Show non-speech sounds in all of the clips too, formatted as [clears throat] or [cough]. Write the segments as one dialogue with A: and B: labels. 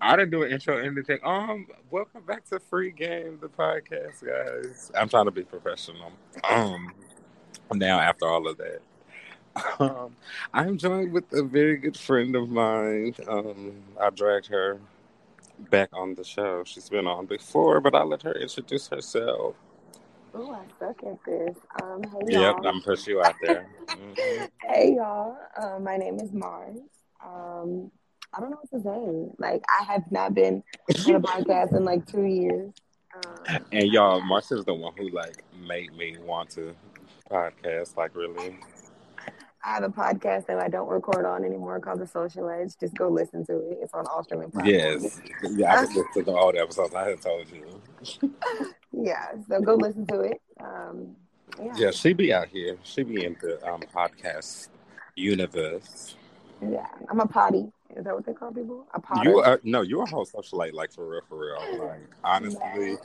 A: I didn't do an intro anything. Um, welcome back to Free Game, the podcast, guys. I'm trying to be professional. Um, now after all of that, um, I'm joined with a very good friend of mine. Um, I dragged her back on the show. She's been on before, but I let her introduce herself.
B: Oh, I suck at this. Um, hey,
A: Yep,
B: y'all.
A: I'm put you out there. Mhm. [laughs]
B: Hey, y'all. Um, my name is Mars. Um, I don't know what to say. Like, I have not been on a [laughs] podcast in like two years. Um,
A: And y'all, Mars is the one who like made me want to podcast. Like, really?
B: I have a podcast that I don't record on anymore called The Social Edge. Just go listen to it. It's on all streaming platforms.
A: Yes. Yeah, I was listening to all the episodes. I had told you. [laughs]
B: Yeah, so go listen to it. Um, yeah.
A: Yeah, she be out here. She be in the um, podcast universe.
B: Yeah. I'm a potty. Is that what they call people? A potter.
A: You are no, you're a whole socialite, like for real, for real. Like honestly,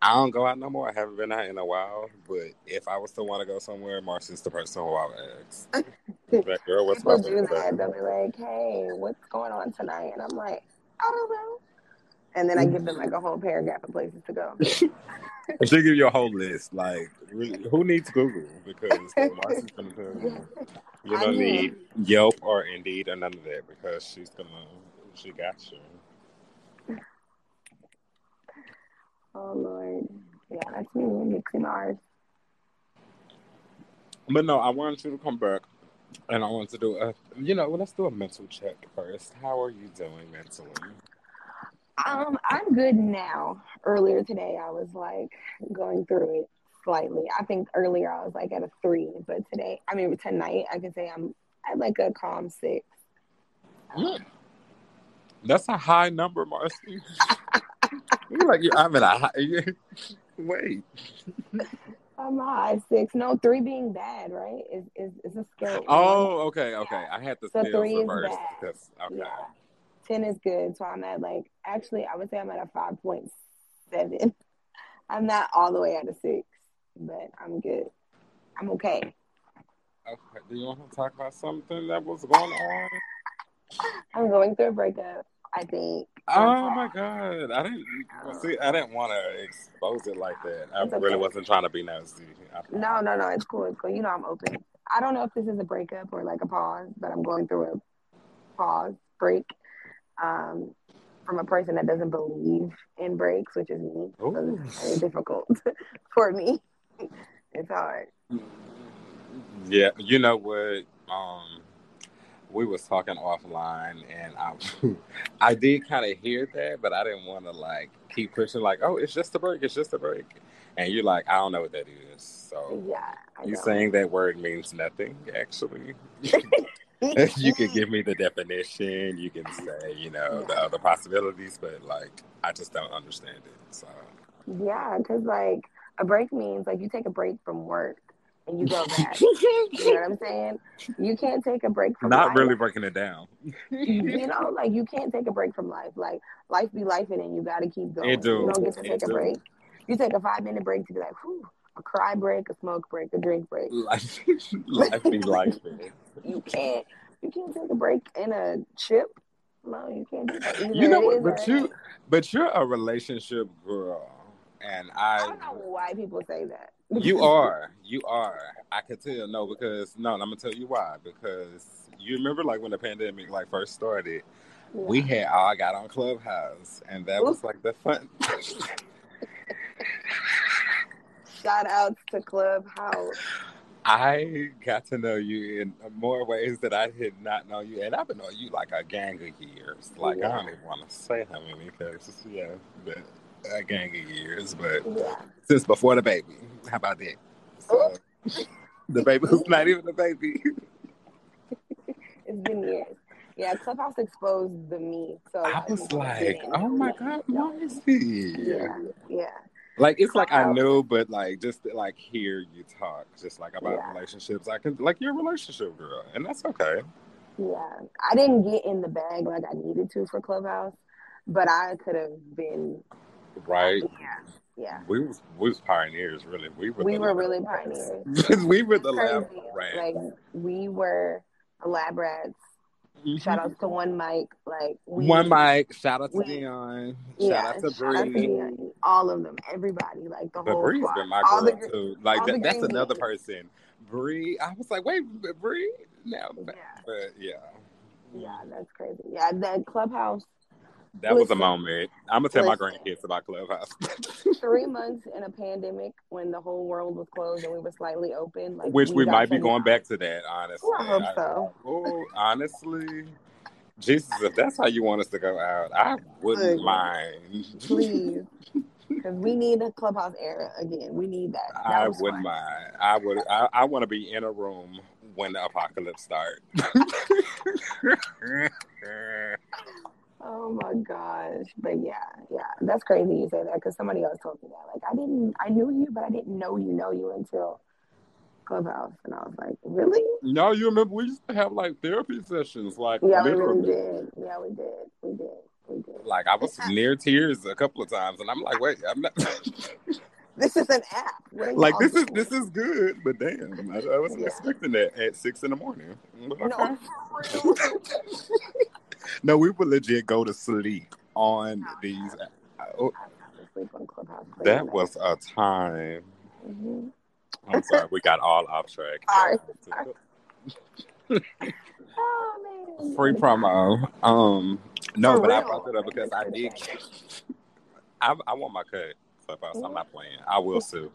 A: I don't go out no more. I haven't been out in a while. But if I was to want to go somewhere, Marcia's the person who I would ask. [laughs] that girl, what's my
B: do that. They'll be like, "Hey, what's going on tonight?" And I'm like, "I don't know." And then I mm-hmm. give them like a whole paragraph of places to go. [laughs]
A: She'll give you a whole list. Like, really, who needs Google? Because Marcia's [laughs] gonna you. You don't
B: do.
A: need Yelp or Indeed or none of that because she's gonna. She got you.
B: Oh Lord, yeah, that's me, Nixie Mars.
A: But no, I wanted you to come back, and I want to do a. You know, let's do a mental check first. How are you doing mentally?
B: Um, I'm good now. Earlier today, I was like going through it slightly. I think earlier I was like at a three, but today, I mean tonight, I can say I'm at like a calm six.
A: That's a high number, Marcy. [laughs] You're like you're, I'm at a high. Wait, [laughs]
B: I'm a high six. No, three being bad, right? Is is is a scale.
A: oh, okay, okay. I had the
B: So three is
A: reversed
B: bad.
A: because okay.
B: Yeah. 10 is good. So I'm at like, actually, I would say I'm at a 5.7. [laughs] I'm not all the way at a six, but I'm good. I'm okay.
A: Okay, do you want to talk about something that was going on?
B: I'm going through a breakup, I think.
A: Oh my god, I didn't see. I didn't want to expose it like that. I
B: okay.
A: really wasn't trying to be. I-
B: No, no, no. It's cool. It's cool. You know, I'm open. I don't know if this is a breakup or like a pause, but I'm going through a pause break um, from a person that doesn't believe in breaks, which is me. So it's very difficult [laughs] for me. It's hard.
A: Yeah, you know what? Um, we was talking offline, and I, [laughs] I did kind of hear that, but I didn't want to like keep pushing. Like, oh, it's just a break. It's just a break. And you're like, I don't know what that is. So
B: Yeah.
A: You saying that word means nothing, actually. [laughs] [laughs] you can give me the definition. You can say, you know, the other possibilities, but like, I just don't understand it. So.
B: Yeah, because like a break means like you take a break from work and you go [laughs] back. you know what I'm saying? You can't take a break from
A: Not
B: life.
A: really breaking it down.
B: You know, like you can't take a break from life. Like life be life and you got to keep going.
A: It do.
B: You don't get to
A: It
B: take a break. You take a five minute break to be like, whew, a cry break, a smoke break, a drink break.
A: life, [laughs] life be life.
B: You can't. You can't take a break in a chip. No, you can't do that. Either
A: You know what? But you, but you're a relationship girl, and
B: I
A: I.
B: don't know why people say that.
A: You [laughs] are, you are. I can tell. No, because no, I'm gonna tell you why. Because you remember, like when the pandemic like first started, we had all got on Clubhouse, and that was like the fun. [laughs] [laughs]
B: Shout outs to Clubhouse.
A: I got to know you in more ways that I did not know you, and I've been knowing you like a gang of years. Oh, like I don't even want to say how many, because yeah, but a gang of years. But
B: Yeah.
A: since before the baby, how about that? So, oh. [laughs] the baby who's not even a baby. [laughs]
B: It's been years. Yeah, Clubhouse exposed the me. So
A: I was like, oh my god, Marcy.
B: Yeah, yeah.
A: Like it's like I knew, but like just to, like hear you talk, just like about
B: Yeah.
A: relationships. I can like you're a relationship girl, and that's okay.
B: Yeah, I didn't get in the bag like I needed to for Clubhouse, but I could have been.
A: Right?
B: Yeah, yeah.
A: We was we was pioneers, really. We were
B: We were
A: lab
B: really
A: rats.
B: pioneers. [laughs]
A: we were the lab rats.
B: Like we were the lab rats Mm-hmm. Shout out to one Mike, like
A: we, one Mike. Shout out to we, Dion. Shout yeah, out to Bree.
B: All of them, everybody, like the but whole.
A: Bree's been my girl the, too. Like that, that's another person. Bree, I was like, wait, Bree. Now, yeah. but yeah.
B: Yeah, that's crazy. Yeah, that clubhouse
A: that Listen, was a moment. I'm gonna tell my grandkids about Clubhouse. [laughs]
B: three months in a pandemic when the whole world was closed and we were slightly open. Like
A: Which we, we might be going back to that, honestly.
B: I hope so.
A: oh, honestly. Jesus, if that's how you want us to go out, I wouldn't Please. mind.
B: Please. [laughs] Because we need a clubhouse era again. We need that. that
A: I wouldn't fun. mind. I would I, I want to be in a room when the apocalypse starts. [laughs]
B: Oh my gosh. But yeah, yeah, that's crazy you say that because somebody else told me that. Like, I didn't, I knew you, but I didn't know you know you until Clubhouse. And I was like, really?
A: No, you remember we used to have like therapy sessions. Like,
B: yeah, literally. we really did. Yeah, we did. We did. We did.
A: Like, I was near tears a couple of times, and I'm like, wait, I'm not. [laughs]
B: this is an app.
A: Like this doing? is this is good, but damn, I, I wasn't yeah. expecting that at six in the morning. No, [laughs] [laughs] no, we would legit go to sleep on these. Oh, that was a time. Mm-hmm. I'm sorry, we got all off track. [laughs] [laughs] oh, man. Free promo. Um, no, For but real? I brought it up because I did. I, I want my cut. Clubhouse. I'm not playing. I will sue.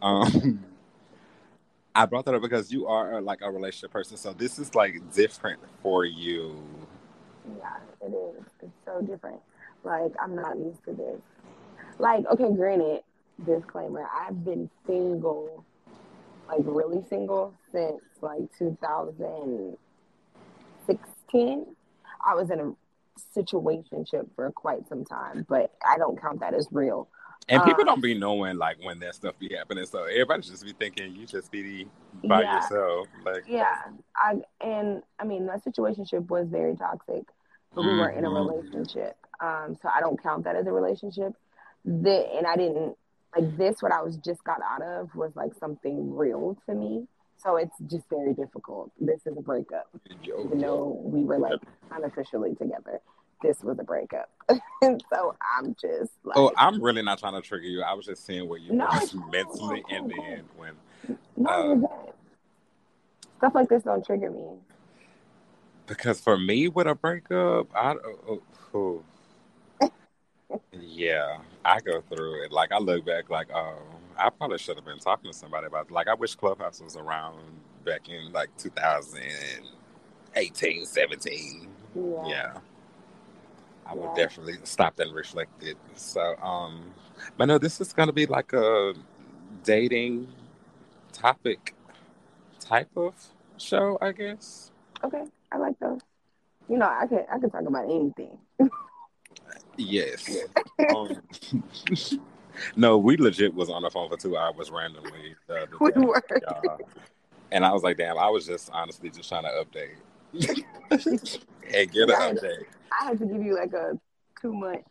A: Um, [laughs] I brought that up because you are like a relationship person, so this is like different for you
B: yeah, it is. It's so different. Like, I'm not used to this. Like, okay, granted, disclaimer, I've been single, like really single since like 2016. I was in a situationship for quite some time, but I don't count that as real.
A: And people um, don't be knowing like when that stuff be happening, so everybody just be thinking you just be by yeah, yourself. Like
B: yeah, I and I mean that situationship was very toxic, but we mm-hmm. weren't in a mm-hmm. relationship. Um, so I don't count that as a relationship. The and I didn't like this. What I was just got out of was like something real to me. So it's just very difficult. This is a breakup, even though we were like unofficially together this was a breakup. [laughs] and so I'm just oh, like,
A: Oh, I'm really not trying to trigger you. I was just seeing where you no, were [laughs] mentally and then when
B: no, uh, stuff like this don't trigger me.
A: Because for me with a breakup, I oh, oh, yeah, I go through it. Like I look back like, oh, I probably should have been talking to somebody about it. like I wish Clubhouse was around back in like 2018, 17. Yeah. yeah. I would yeah. definitely stop and reflect it. So, um, but no, this is going to be like a dating topic type of show, I guess.
B: Okay, I like those. You know, I can I can talk about anything.
A: yes. [laughs] um, [laughs] no, we legit was on the phone for two hours randomly. The we were. And I was like, damn, I was just honestly just trying to update [laughs] and get an update.
B: I had to give you like a two month.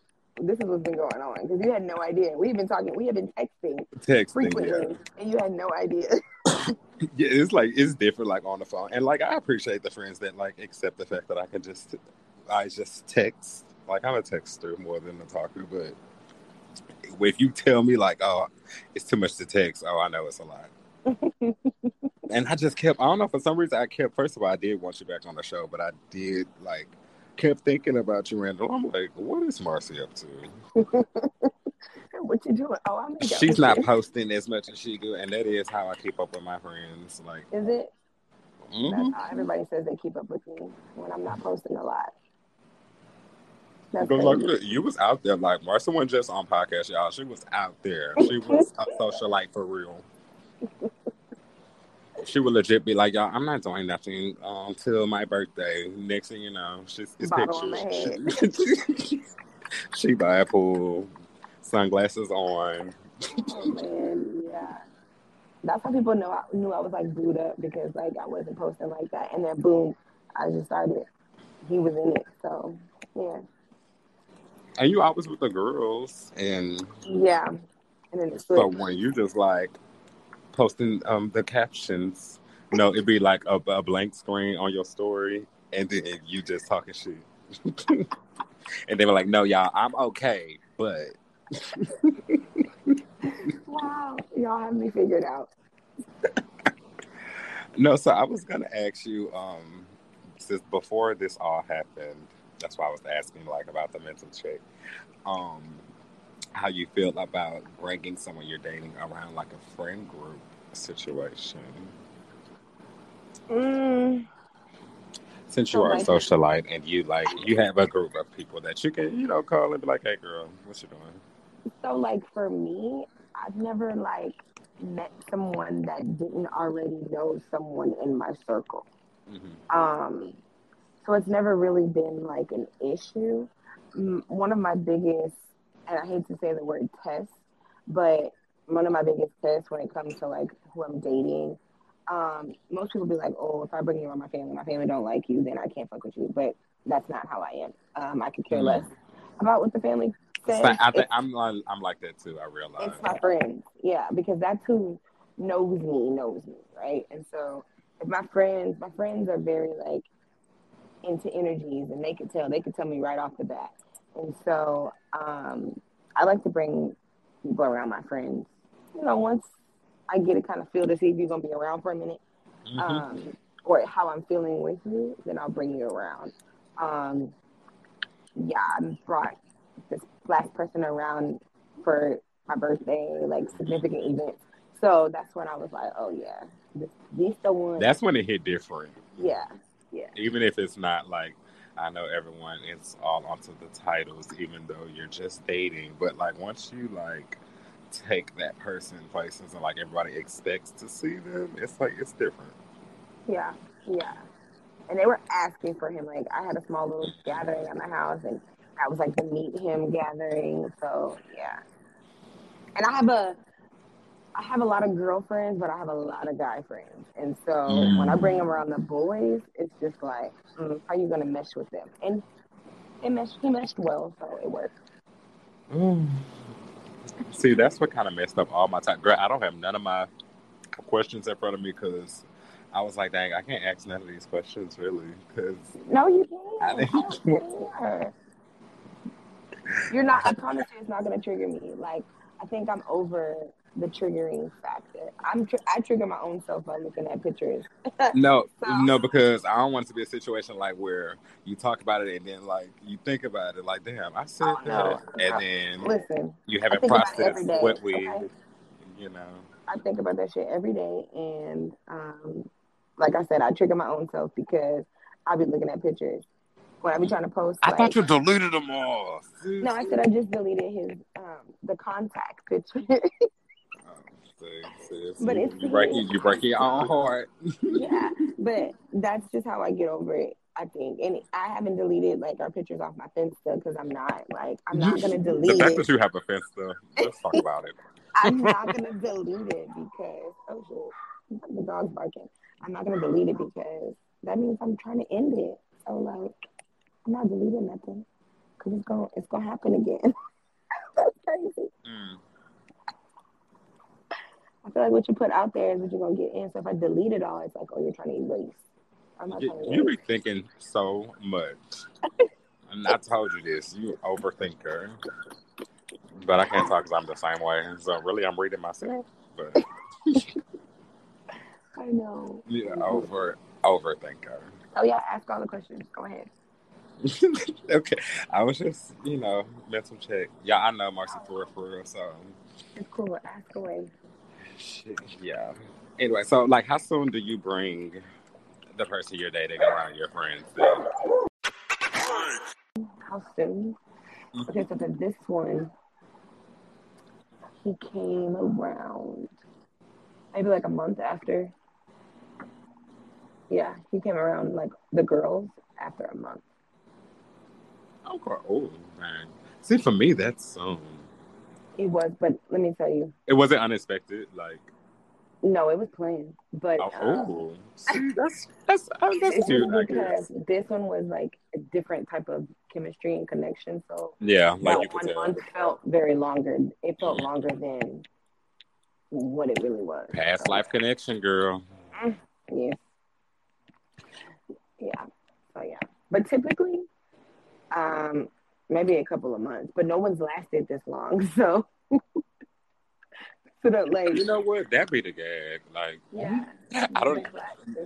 B: This is what's been going on because you had no idea. We've been talking. We have been texting,
A: texting frequently, yeah.
B: and you had no idea. [laughs]
A: yeah, it's like it's different, like on the phone, and like I appreciate the friends that like accept the fact that I can just, I just text. Like I'm a texter more than a talker, but if you tell me like, oh, it's too much to text, oh, I know it's a lot. [laughs] and I just kept, I don't know, for some reason I kept, first of all, I did want you back on the show, but I did like kept thinking about you, Randall. I'm like, what is Marcy up to? [laughs]
B: what you doing? Oh, I'm.
A: She's not posting as much as she do, and that is how I keep up with my friends. Like,
B: is it? Mm-hmm. That's how everybody says they keep up with me when I'm not posting a lot.
A: That's like, you was out there like Marcy wasn't just on podcast, y'all. She was out there. [laughs] She was a socialite for real she would legit be like, y'all, I'm not doing nothing until um, my birthday. Next thing you know, she's it's pictures. She, [laughs] she buy a pool, sunglasses on.
B: Oh man, yeah. That's how people know I knew I was like booed up because like I wasn't posting like that, and then boom, I just started. He was in it, so yeah.
A: And you always with the girls, and
B: yeah, and then
A: so when you just like posting um, the captions. You know, it'd be like a, a, blank screen on your story, and then you just talking shit. [laughs] and they were like, "No, y'all, I'm okay, but."
B: wow, y'all have me figured out.
A: no, so I was gonna ask you, um, since before this all happened, that's why I was asking like about the mental check. Um, how you feel about bringing someone you're dating around like a friend group situation?
B: Mm.
A: Since you are a socialite and you like you have a group of people that you can you know call and be like, hey girl, what you doing?
B: So like for me, I've never like met someone that didn't already know someone in my circle. Mm-hmm. Um, so it's never really been like an issue. One of my biggest, and I hate to say the word test, but one of my biggest tests when it comes to like who I'm dating, um, most people be like, "Oh, if I bring you around my family, my family don't like you, then I can't fuck with you." But that's not how I am. Um, I could care mm-hmm. less about what the family says.
A: I think I'm I'm like that too. I realize
B: it's my friends, yeah, because that's who knows me, knows me, right? And so if my friends, my friends are very like into energies and they could tell they could tell me right off the bat and so um, i like to bring people around my friends. You know once i get a kind of feel to see if you're going to be around for a minute mm-hmm. um, or how i'm feeling with you then i'll bring you around. Um, yeah i brought this last person around for my birthday like significant events so that's when i was like oh yeah this, these the ones
A: that's when it hit different.
B: Yeah yeah.
A: Even if it's not like I know everyone is all onto the titles, even though you're just dating. But like once you like take that person places and like everybody expects to see them, it's like it's different.
B: Yeah, yeah. And they were asking for him. Like I had a small little gathering at my house, and I was like the meet him gathering. So yeah. And I have a I have a lot of girlfriends, but I have a lot of guy friends. And so mm. when I bring them around the boys, it's just like, mm, how are you going to mesh with them? And it meshed, he meshed well, so it worked.
A: Mm. See, that's what kind of messed up all my time. Girl, I don't have none of my questions in front of me because I was like, dang, I can't ask none of these questions really. Cause
B: no, you can't. You're not. I promise you, it's not going to trigger me. Like I think I'm over the triggering factor. I'm tr- I trigger my own self by looking at pictures. [laughs]
A: no, so. no, because I don't want it to be a situation like where you talk about it and then like you think about it like, damn, I said oh, that, no. and then
B: listen,
A: you haven't processed what we, okay? you know.
B: I think about that shit every day, and um, like I said, I trigger my own self because I'll be looking at pictures when I be trying to post.
A: I like, thought you deleted them all.
B: No, I said I just deleted his um, the contact picture. [laughs]
A: But it's you break you break your own heart. [laughs]
B: yeah, but that's just how I get over it. I think, and I haven't deleted like our pictures off my fence Finsta because I'm not like I'm not gonna [laughs] delete.
A: The fact it. that you have a Finsta, let's talk about it. [laughs]
B: I'm not gonna delete it because oh shit, the dog's barking. I'm not gonna delete it because that means I'm trying to end it. So like, I'm not deleting nothing because it's gonna it's gonna happen again. That's crazy. Mm. I feel like what you put out there is what you're gonna get in. So if I delete it all, it's like, oh, you're trying to erase.
A: I'm not you, trying to erase. You be thinking so much. and I told you this. You overthinker. But I can't talk because I'm the same way. So really, I'm reading myself. But [laughs]
B: I know.
A: Yeah, over overthinker.
B: Oh yeah, ask all the questions. Go ahead. [laughs]
A: okay, I was just you know mental check. Yeah, I know Marcy for for real. So
B: it's cool. Ask away. [laughs]
A: Yeah. Anyway, so like, how soon do you bring the person you're dating around your friends? Then?
B: How soon? Mm-hmm. Okay, so for this one, he came around maybe like a month after. Yeah, he came around like the girls after a month.
A: Okay. Oh man. See, for me, that's soon.
B: It was, but let me tell you,
A: it wasn't unexpected. Like,
B: no, it was planned. But
A: oh, see, that's that's uh, that's cute.
B: Because this one was like a different type of chemistry and connection. So
A: yeah, like
B: you one month felt very longer. It felt mm. longer than what it really was.
A: Past so, life connection, girl.
B: Yeah. Yeah. So yeah, but typically, um, maybe a couple of months, but no one's lasted this long. [laughs] So, so that like
A: you know what? That be the gag. Like,
B: yeah,
A: I don't.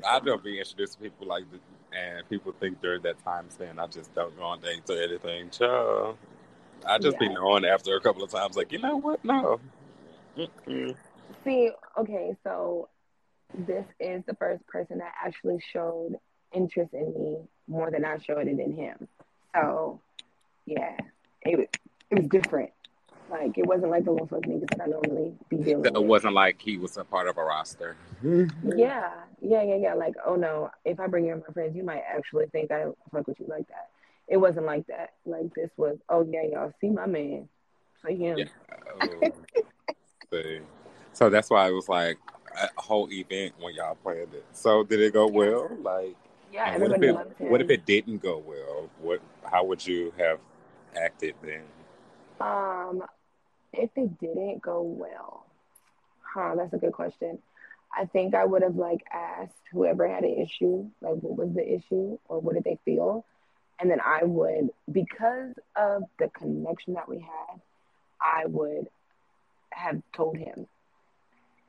A: I don't be introduced to people like, and people think during that time span, I just don't go on dates or anything. Child. I just yeah. be knowing after a couple of times, like, you know what? No.
B: Mm-mm. See, okay, so this is the first person that actually showed interest in me more than I showed it in him. So, yeah, it was it was different. Like it wasn't like the little fuck niggas that I normally be dealing. It
A: with. wasn't like he was a part of a roster. [laughs]
B: yeah, yeah, yeah, yeah. Like, oh no, if I bring you my friends, you might actually think I fuck with you like that. It wasn't like that. Like this was, oh yeah, y'all see my man, see him. Yeah.
A: Oh, so that's why it was like a whole event when y'all planned it. So did it go well? Like,
B: yeah, what if
A: it, What if it didn't go well? What? How would you have acted then?
B: Um, if it didn't go well, huh? That's a good question. I think I would have like asked whoever had an issue, like what was the issue or what did they feel, and then I would, because of the connection that we had, I would have told him.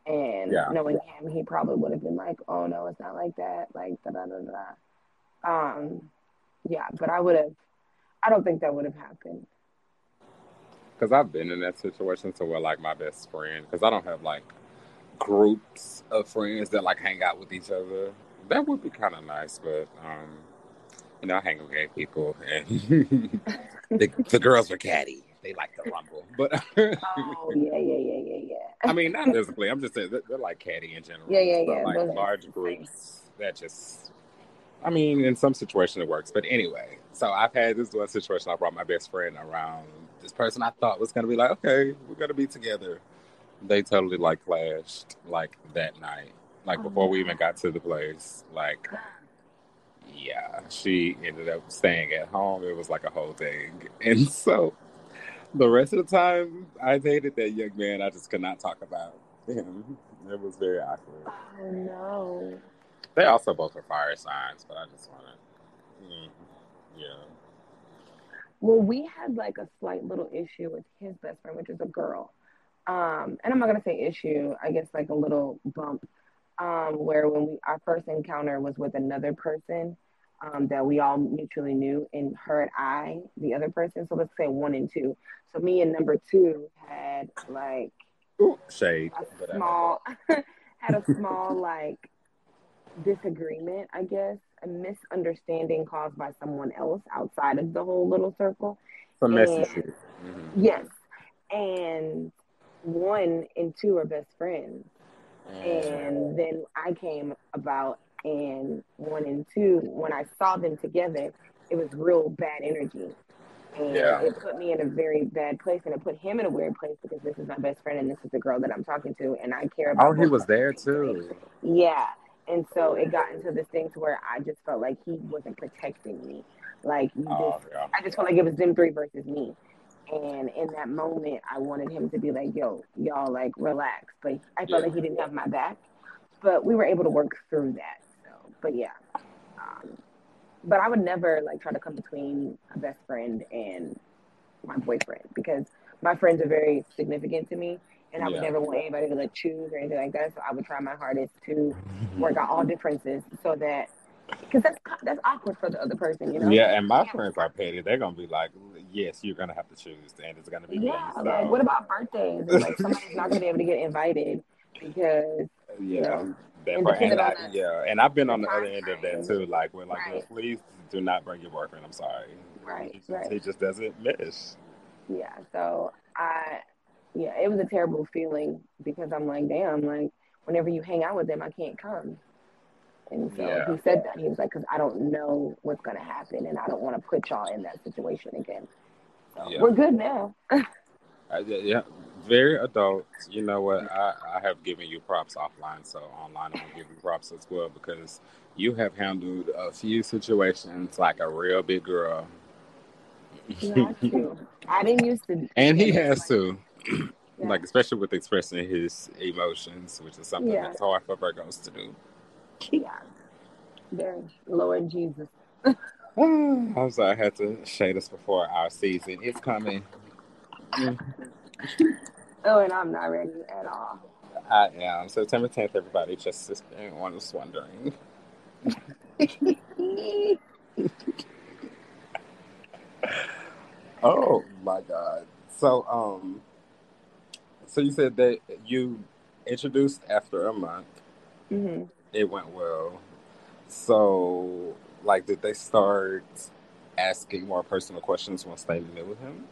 B: And yeah. knowing him, he probably would have been like, "Oh no, it's not like that." Like da da da da. Um, yeah, but I would have. I don't think that would have happened.
A: Because I've been in that situation to where like my best friend, because I don't have like groups of friends that like hang out with each other. That would be kind of nice, but um, you know, I hang with gay people, and [laughs] the, the girls are catty they like to rumble. But
B: oh yeah, yeah, yeah, yeah, yeah. I
A: mean, not physically. I'm just saying they're, they're like catty in general.
B: Yeah, yeah, yeah.
A: Like large groups that just. I mean, in some situation it works, but anyway. So I've had this one situation. I brought my best friend around. This person I thought was gonna be like, okay, we're gonna be together. They totally like clashed like that night, like oh, before we even got to the place. Like, yeah, she ended up staying at home. It was like a whole thing, [laughs] and so the rest of the time I dated that young man, I just could not talk about him. It was very awkward.
B: Oh no.
A: They also both are fire signs, but I just want to, mm, yeah.
B: Well, we had like a slight little issue with his best friend, which is a girl. Um, and I'm not gonna say issue. I guess like a little bump. Um, where when we our first encounter was with another person, um, that we all mutually knew, and her and I, the other person. So let's say one and two. So me and number two had like
A: Ooh, shade,
B: a small [laughs] had a small like disagreement, I guess, a misunderstanding caused by someone else outside of the whole little circle.
A: Some message. Mm-hmm.
B: Yes, and one and two are best friends. And then I came about and one and two, when I saw them together, it was real bad energy. And yeah. it put me in a very bad place and it put him in a weird place because this is my best friend and this is the girl that I'm talking to and I care about
A: Oh, he was there too.
B: Yeah. And so it got into this thing to where I just felt like he wasn't protecting me. Like oh, just, yeah. I just felt like it was them three versus me. And in that moment, I wanted him to be like, "Yo, y'all, like, relax." But I felt yeah. like he didn't have my back. But we were able to work through that So, but yeah. Um, but I would never like try to come between a best friend and my boyfriend because my friends are very significant to me, and I would never want anybody to like choose or anything like that. So I would try my hardest to mm-hmm. work out all differences so that because that's that's awkward for the other person, you know.
A: Yeah, and my yeah. friends are petty. They're gonna be like, "Yes, you're gonna have to choose, and it's gonna be
B: yeah." Me, so. Like, what about birthdays? like somebody's not gonna be able to get invited because [laughs] yeah. You know,
A: that part. And I, yeah, and I've been on the other end of that too. Like when like, right. please do not bring your boyfriend. I'm sorry.
B: Right.
A: He just,
B: right.
A: he just doesn't miss.
B: Yeah. So I, yeah, it was a terrible feeling because I'm like, damn, like whenever you hang out with them, I can't come. And so yeah. he said that he was like, because I don't know what's gonna happen, and I don't want to put y'all in that situation again. So yeah. we're good now. [laughs]
A: uh, yeah, very adult. You know what? I, I have given you props offline, so online I'm gonna give you props as well because you have handled a few situations like a real big girl.
B: I didn't used to, [laughs]
A: and he has to. [clears throat] Yeah. Like especially with expressing his emotions, which is something yeah. that's hard for Virgos to do.
B: Yeah, very Lord Jesus. [sighs]
A: I'm sorry, I had to shade us before our season. It's coming. [laughs]
B: oh, and I'm not ready at all.
A: I am. September 10th, everybody, just if anyone was wondering. [laughs] [laughs] oh my God. So, um, so you said that you introduced after a month.
B: Mm-hmm.
A: It went well. So, like, did they start asking more personal questions once they met with him?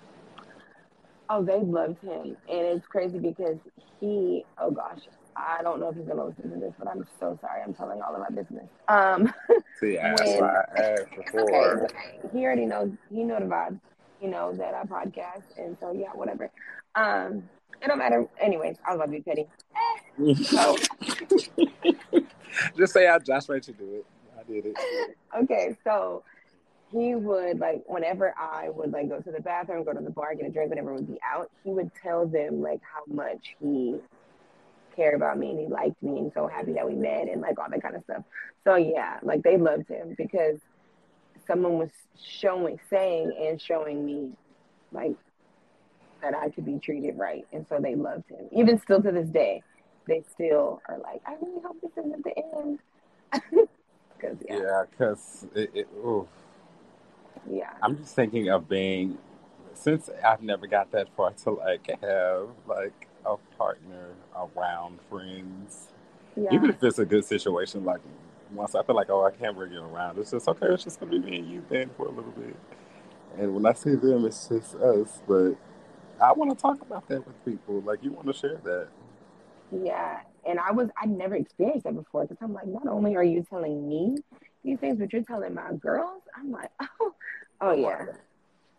B: Oh, they loved him, and it's crazy because he. Oh gosh, I don't know if he's gonna listen to this, but I'm so sorry. I'm telling all of my business. Um, [laughs]
A: See, that's when, why I asked [laughs] before.
B: Okay, he already knows. He know the vibes. He knows that I podcast, and so yeah, whatever. Um, it don't matter. Anyways, I was about to be petty. so, [laughs]
A: just say I Josh made you do it. I did it. [laughs]
B: Okay, so he would like whenever I would like go to the bathroom, go to the bar, get a drink, whenever would be out, he would tell them like how much he cared about me and he liked me and so happy that we met and like all that kind of stuff. So yeah, like they loved him because someone was showing saying and showing me like that I could be treated right. And so they loved him. Even still to this day, they still are like, I really hope this isn't the end. [laughs] Cause,
A: yeah, because yeah, it, it ooh
B: yeah.
A: I'm just thinking of being since I've never got that far to like have like a partner around friends. Yeah. Even if it's a good situation, like once I feel like, oh, I can't bring you around, it's just okay. It's just gonna be me and you then for a little bit. And when I see them, it's just us. But I want to talk about that with people. Like you want to share that.
B: Yeah, and I was I never experienced that before because I'm like, not only are you telling me these things, but you're telling my girls. I'm like, [laughs] oh, oh yeah.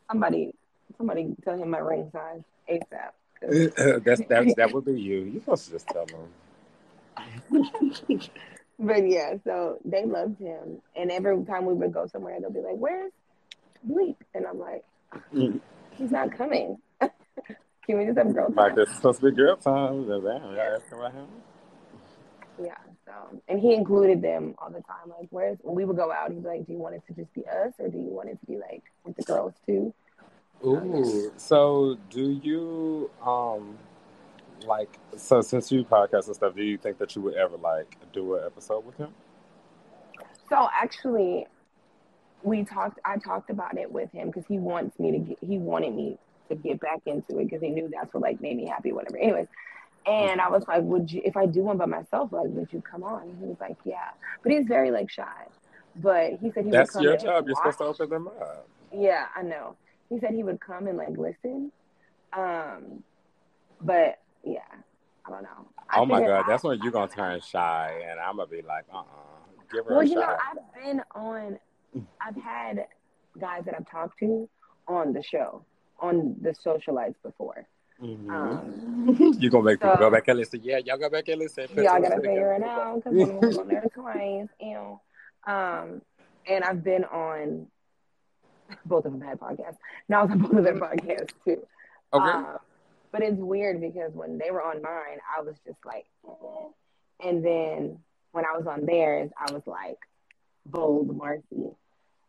B: Somebody, somebody tell him my ring size ASAP. [laughs]
A: that's that's that would be you. [laughs] You supposed to just tell them.
B: but yeah, so they loved him, and every time we would go somewhere, they'll be like, "Where's Bleep?" And I'm like, mm. "He's not coming." Can we just have girl time?
A: Like this supposed to be girl time. Damn, y'all asking about him.
B: Yeah. So, and he included them all the time. Like, where's when we would go out, he'd be like, "Do you want it to just be us, or do you want it to be like with the girls too?"
A: Ooh. So, do you um like so since you podcast and stuff, do you think that you would ever like do an episode with him?
B: So actually, we talked. I talked about it with him because he wants me to get. He wanted me to get back into it because he knew that's what like made me happy, whatever. Anyways, and I was like, would you, if I do one by myself, like, would you come on? And he was like, yeah. But he's very like shy. But he said he
A: That's
B: would come.
A: your job. You're supposed to open them up.
B: Yeah, I know. He said he would come and like listen. Um, but yeah, I don't know. I
A: oh my god, that's when you're gonna turn shy, and I'm gonna be like, uh, uh-uh. give her
B: well,
A: a
B: you
A: shot.
B: know, I've been on. I've had guys that I've talked to on the show, on the socialites before.
A: Mm-hmm. Um, [laughs] you gonna make so, people go back and listen? Yeah, y'all go back and listen.
B: Y'all gotta figure it out because I'm [laughs] on there twice. Ew. Um, and I've been on both of them had podcasts. Now I was on both of their podcasts too.
A: Okay. Uh,
B: but it's weird because when they were on mine, I was just like, eh. and then when I was on theirs, I was like, bold Marcy.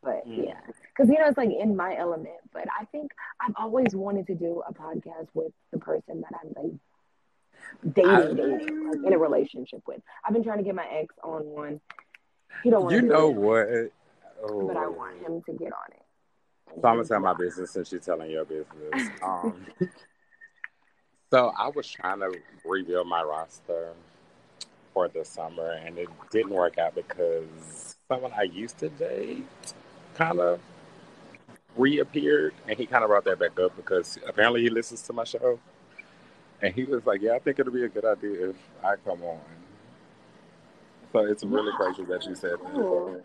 B: But mm. yeah, because you know it's like in my element. But I think I've always wanted to do a podcast with the person that I'm like dating, dating, like in a relationship with. I've been trying to get my ex on one. He don't want.
A: You know
B: it,
A: what?
B: Oh. But I want him to get on it.
A: So I'm gonna tell my business since you're telling your business. [laughs] Um, so I was trying to rebuild my roster for the summer, and it didn't work out because someone I used to date kind of reappeared, and he kind of brought that back up because apparently he listens to my show, and he was like, "Yeah, I think it'll be a good idea if I come on." So it's really crazy that you said that.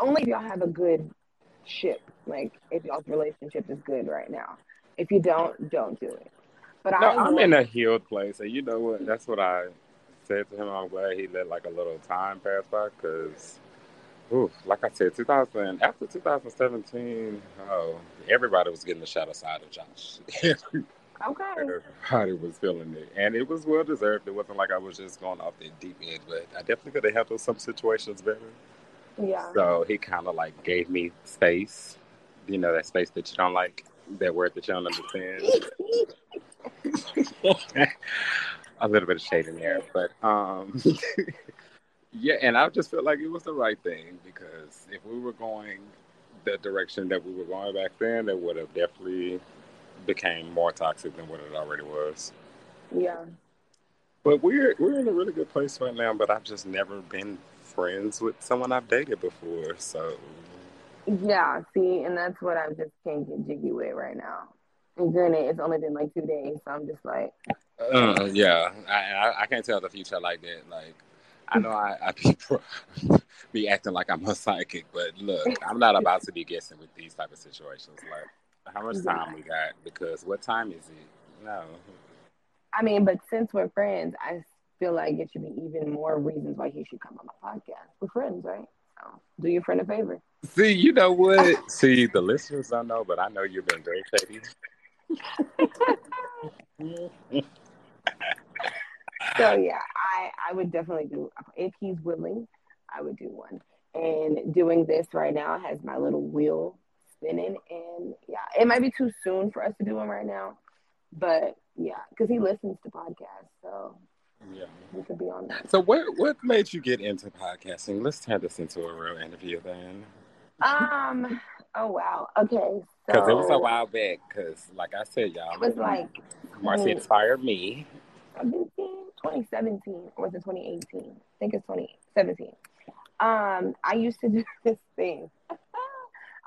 B: Only if y'all have a good ship, like if y'all's relationship is good right now. If you don't, don't do it. But
A: no,
B: I
A: am in a healed place, and you know what? That's what I said to him. I'm glad he let like a little time pass by because Oof, like I said, 2000 after 2017, oh, everybody was getting the shadow side of Josh. [laughs]
B: okay.
A: Everybody was feeling it, and it was well deserved. It wasn't like I was just going off the deep end, but I definitely could have handled some situations better.
B: Yeah.
A: So he kind of like gave me space. You know that space that you don't like, that word that you don't understand. a little bit of shade in there, but um, [laughs] yeah, and I just felt like it was the right thing because if we were going the direction that we were going back then, it would have definitely became more toxic than what it already was.
B: Yeah.
A: But we're we're in a really good place right now. But I've just never been friends with someone I've dated before, so.
B: Yeah, see, and that's what I just can't get jiggy with right now. And granted, it's only been like two days, so I'm just like.
A: Uh, yeah, I, I, I can't tell the future like that. Like, I know I, I be, [laughs] be acting like I'm a psychic, but look, I'm not about to be guessing with these type of situations. Like, how much time we got? Because what time is it? No.
B: I mean, but since we're friends, I feel like it should be even more reasons why he should come on my podcast. We're friends, right? So do your friend a favor.
A: See, you know what? See, the listeners don't know, but I know you've been very shady. [laughs] [laughs]
B: so [laughs] yeah, I I would definitely do if he's willing, I would do one. And doing this right now has my little wheel spinning, and yeah, it might be too soon for us to do one right now, but yeah, because he listens to podcasts, so
A: yeah,
B: we could be on that.
A: So what what made you get into podcasting? Let's turn this into a real interview then.
B: Um. Oh wow. Okay.
A: Because so, it was a while back. Because like I said, y'all,
B: it was like
A: Marcy inspired me.
B: 2017 or was it 2018? I think it's 2017. Um, I used to do [laughs] this thing.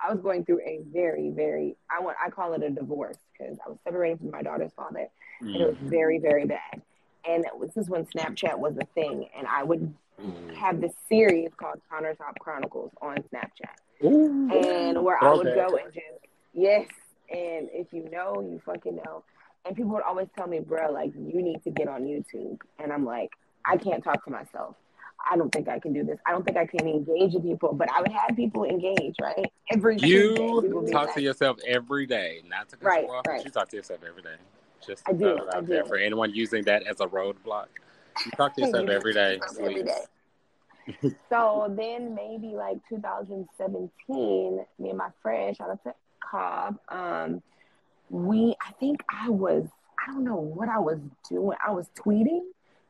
B: I was going through a very, very I want I call it a divorce because I was separated from my daughter's father, mm. and it was mm. very, very bad. And this is when Snapchat was a thing, and I would mm. have this series called Countertop Chronicles on Snapchat,
A: Ooh.
B: and where I would go and just yes, and if you know, you fucking know. And people would always tell me, bro, like you need to get on YouTube, and I'm like, I can't talk to myself. I don't think I can do this. I don't think I can engage with people, but I would have people engage, right?
A: Every you talk to yourself every day, not to right, off, right. you talk to yourself every day. Just I do. I do. for anyone using that as a roadblock. You talk to yourself every day. Every day.
B: so then maybe like 2017, me and my friend, shout out to Cobb, um, we I think I was I don't know what I was doing. I was tweeting,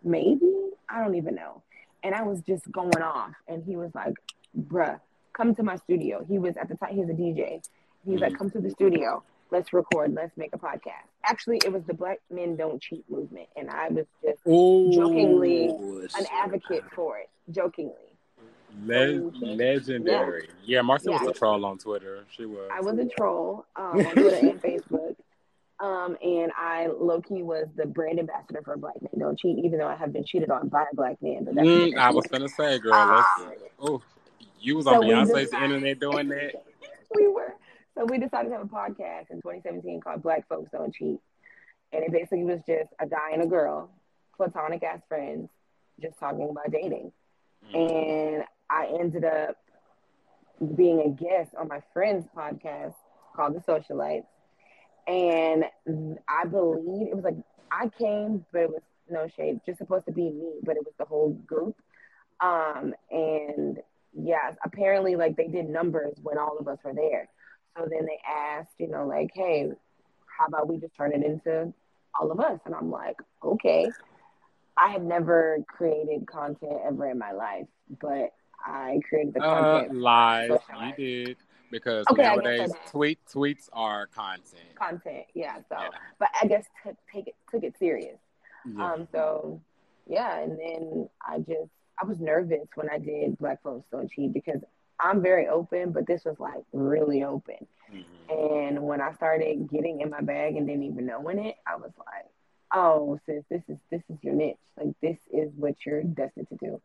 B: maybe. I don't even know and I was just going off. And he was like, bruh, come to my studio. He was at the time, he's a DJ. He's mm-hmm. like, come to the studio. Let's record. Let's make a podcast. Actually, it was the Black Men Don't Cheat movement. And I was just Ooh, jokingly an advocate for it, jokingly.
A: Le- legendary. Yeah, yeah Marcia yeah. was a troll on Twitter. She was.
B: I was a troll um, on [laughs] Twitter and Facebook. Um, and I low key was the brand ambassador for Black Men Don't Cheat, even though I have been cheated on by a black man. But
A: mm, I was gonna say, girl, um, oh, you was on so Beyonce's decided, internet doing that. [laughs]
B: we were. So we decided to have a podcast in 2017 called Black Folks Don't Cheat, and it basically was just a guy and a girl, platonic ass friends, just talking about dating. Mm. And I ended up being a guest on my friend's podcast called The Socialites and I believe it was like I came, but it was no shade, just supposed to be me, but it was the whole group. Um, and yes, apparently like they did numbers when all of us were there. So then they asked, you know, like, hey, how about we just turn it into all of us? And I'm like, okay. I had never created content ever in my life, but I created the uh, content.
A: Uh, live, you did because okay, nowadays tweet tweets are content.
B: Content, yeah. So, yeah. but I guess t- take it took it serious. Yeah. Um. So, yeah, and then I just I was nervous when I did Black Folks Don't Cheat because I'm very open, but this was like really open. Mm-hmm. And when I started getting in my bag and didn't even knowing it, I was like, "Oh, sis, this is this is your niche. Like this is what you're destined to do."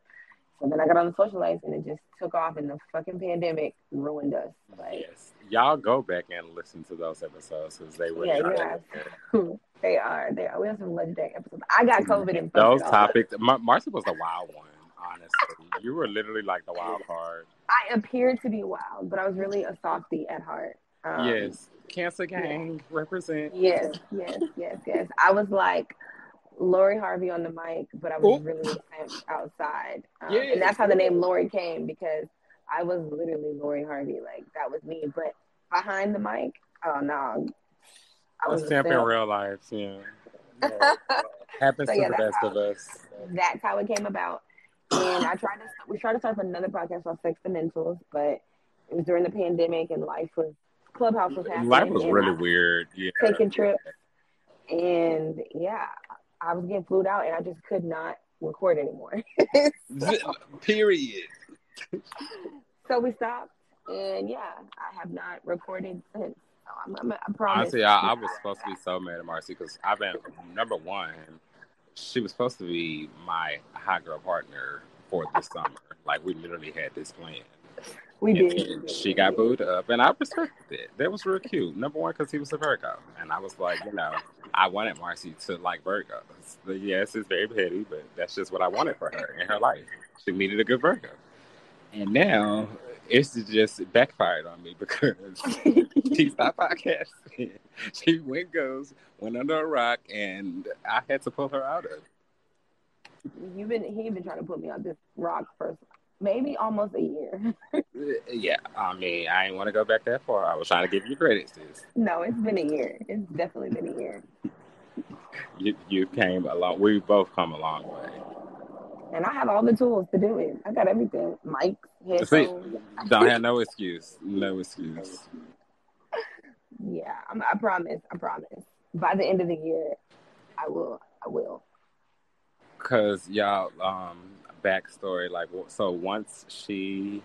B: So then I got on the socialites and it just took off and the fucking pandemic ruined us. Like,
A: yes. Y'all go back and listen to those episodes because they were
B: yeah, yeah. [laughs] they are. They are. We have some legendary episodes. I got COVID and
A: those topics. Mar- Marcy was the wild one. Honestly, you were literally like the wild card.
B: I appeared to be wild, but I was really a softie at heart.
A: Um, yes, Cancer Gang yeah. represent.
B: Yes, yes, yes, yes. I was like Lori Harvey on the mic, but I was Ooh. really outside. Um, yeah. And that's how the name Lori came because I was literally Lori Harvey. Like that was me. But behind the mic, oh no.
A: I was a in real life, yeah. [laughs] yeah. Happens so, yeah, to the best
B: how,
A: of us.
B: That's how it came about. And I tried to we tried to start another podcast called Sex Fundamentals, but it was during the pandemic and life was Clubhouse was happening.
A: Life was really weird. Yeah.
B: Taking trips. And yeah, I was getting flued out and I just could not record anymore. [laughs]
A: Period.
B: so we stopped and yeah, I have not recorded since. So I'm, I'm, I promise.
A: Honestly, I, I, was supposed to be so mad at Marcy because I've been number one. She was supposed to be my hot girl partner for this summer. Like we literally had this plan.
B: We did.
A: She got booed up, and I respected it. That was real cute. Number one, because he was a Virgo, and I was like, you know, I wanted Marcy to like Virgos. Yes, it's very petty, but that's just what I wanted for her in her life. She needed a good Virgo, and now it's just backfired on me because [laughs] she stopped podcasting. [laughs] She went goes, went under a rock, and I had to pull her out of. it.
B: You've been he been trying to put me on this rock for maybe almost a year. [laughs]
A: yeah, I mean, I didn't want to go back that far. I was trying to give you credit, sis.
B: No, it's been a year. It's definitely been a year.
A: You you came a long. We both come a long way.
B: And I have all the tools to do it. I got everything. Mics, headphones.
A: Don't have [laughs] no excuse. No excuse.
B: Yeah, I'm, I promise. I promise. By the end of the year, I will. I will.
A: Cause y'all, um, backstory. Like, so once she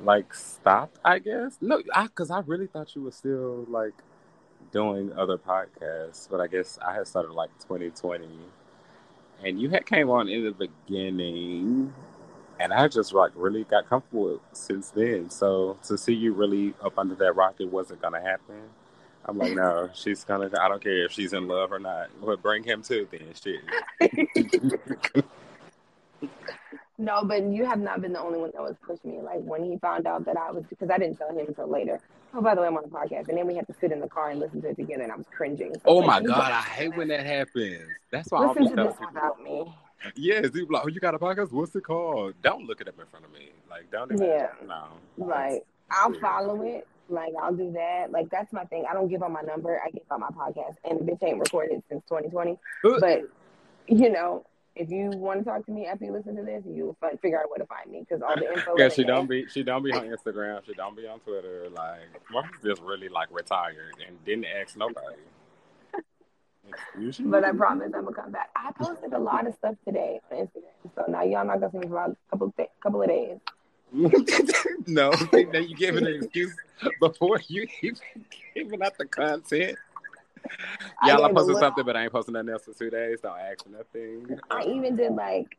A: like stopped, I guess. No, I because I really thought you were still like doing other podcasts, but I guess I had started like 2020, and you had came on in the beginning, and I just like really got comfortable since then. So to see you really up under that rock, it wasn't gonna happen. I'm like, no, [laughs] she's gonna. I don't care if she's in love or not. But bring him too, then shit. [laughs]
B: No, but you have not been the only one that was pushing me. Like when he found out that I was, because I didn't tell him until later. Oh, by the way, I'm on a podcast, and then we had to sit in the car and listen to it together, and I was cringing. So
A: oh my god, I hate when that happens. That's why
B: listen I'm to this without me.
A: Yes, people like, oh, you got a podcast? What's it called? Don't look it up in front of me. Like, don't even. Yeah. No.
B: Like, I'll weird. follow it. Like, I'll do that. Like, that's my thing. I don't give out my number. I give out my podcast, and the bitch ain't recorded since 2020. but you know, if you want to talk to me after you listen to this, you'll figure out where to find me because all the info.
A: yeah, she don't be she don't be on Instagram. She don't be on Twitter. Like Mark's just really like retired and didn't ask nobody.
B: but I promise I'm gonna come back. I posted a lot of stuff today on Instagram, so now y'all not gonna see me for a couple th- couple of days. [laughs]
A: no, [laughs] then you gave an excuse before you even giving out the content. [laughs] Y'all, I, I posted something, but I ain't posting nothing else for two days. Don't ask for nothing.
B: I even did like,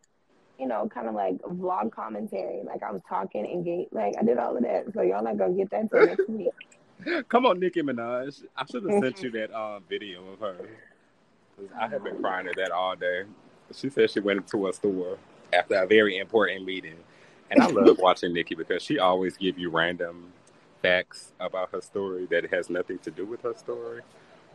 B: you know, kind of like vlog commentary. Like I was talking and gate. Like I did all of that. So y'all not gonna get that till next week. [laughs]
A: Come on, Nicki Minaj. I should have sent you that uh, video of her. I have been crying at that all day. She said she went into a store after a very important meeting. And I love [laughs] watching Nicki because she always give you random facts about her story that has nothing to do with her story.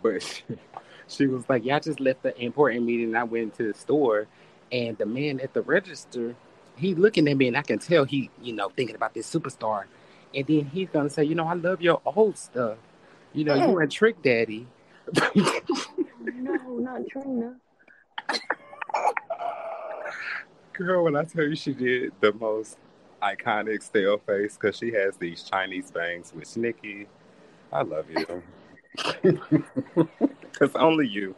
A: But she, [laughs] she was like, "Yeah, I just left the important meeting. And I went to the store, and the man at the register, he looking at me, and I can tell he, you know, thinking about this superstar. And then he's gonna say, "You know, I love your old stuff. You know, you were Trick Daddy."
B: no, not Trina. [laughs]
A: Girl, when I tell you she did the most iconic stale face because she has these Chinese bangs with Nicki. I love you. [laughs] Because only you.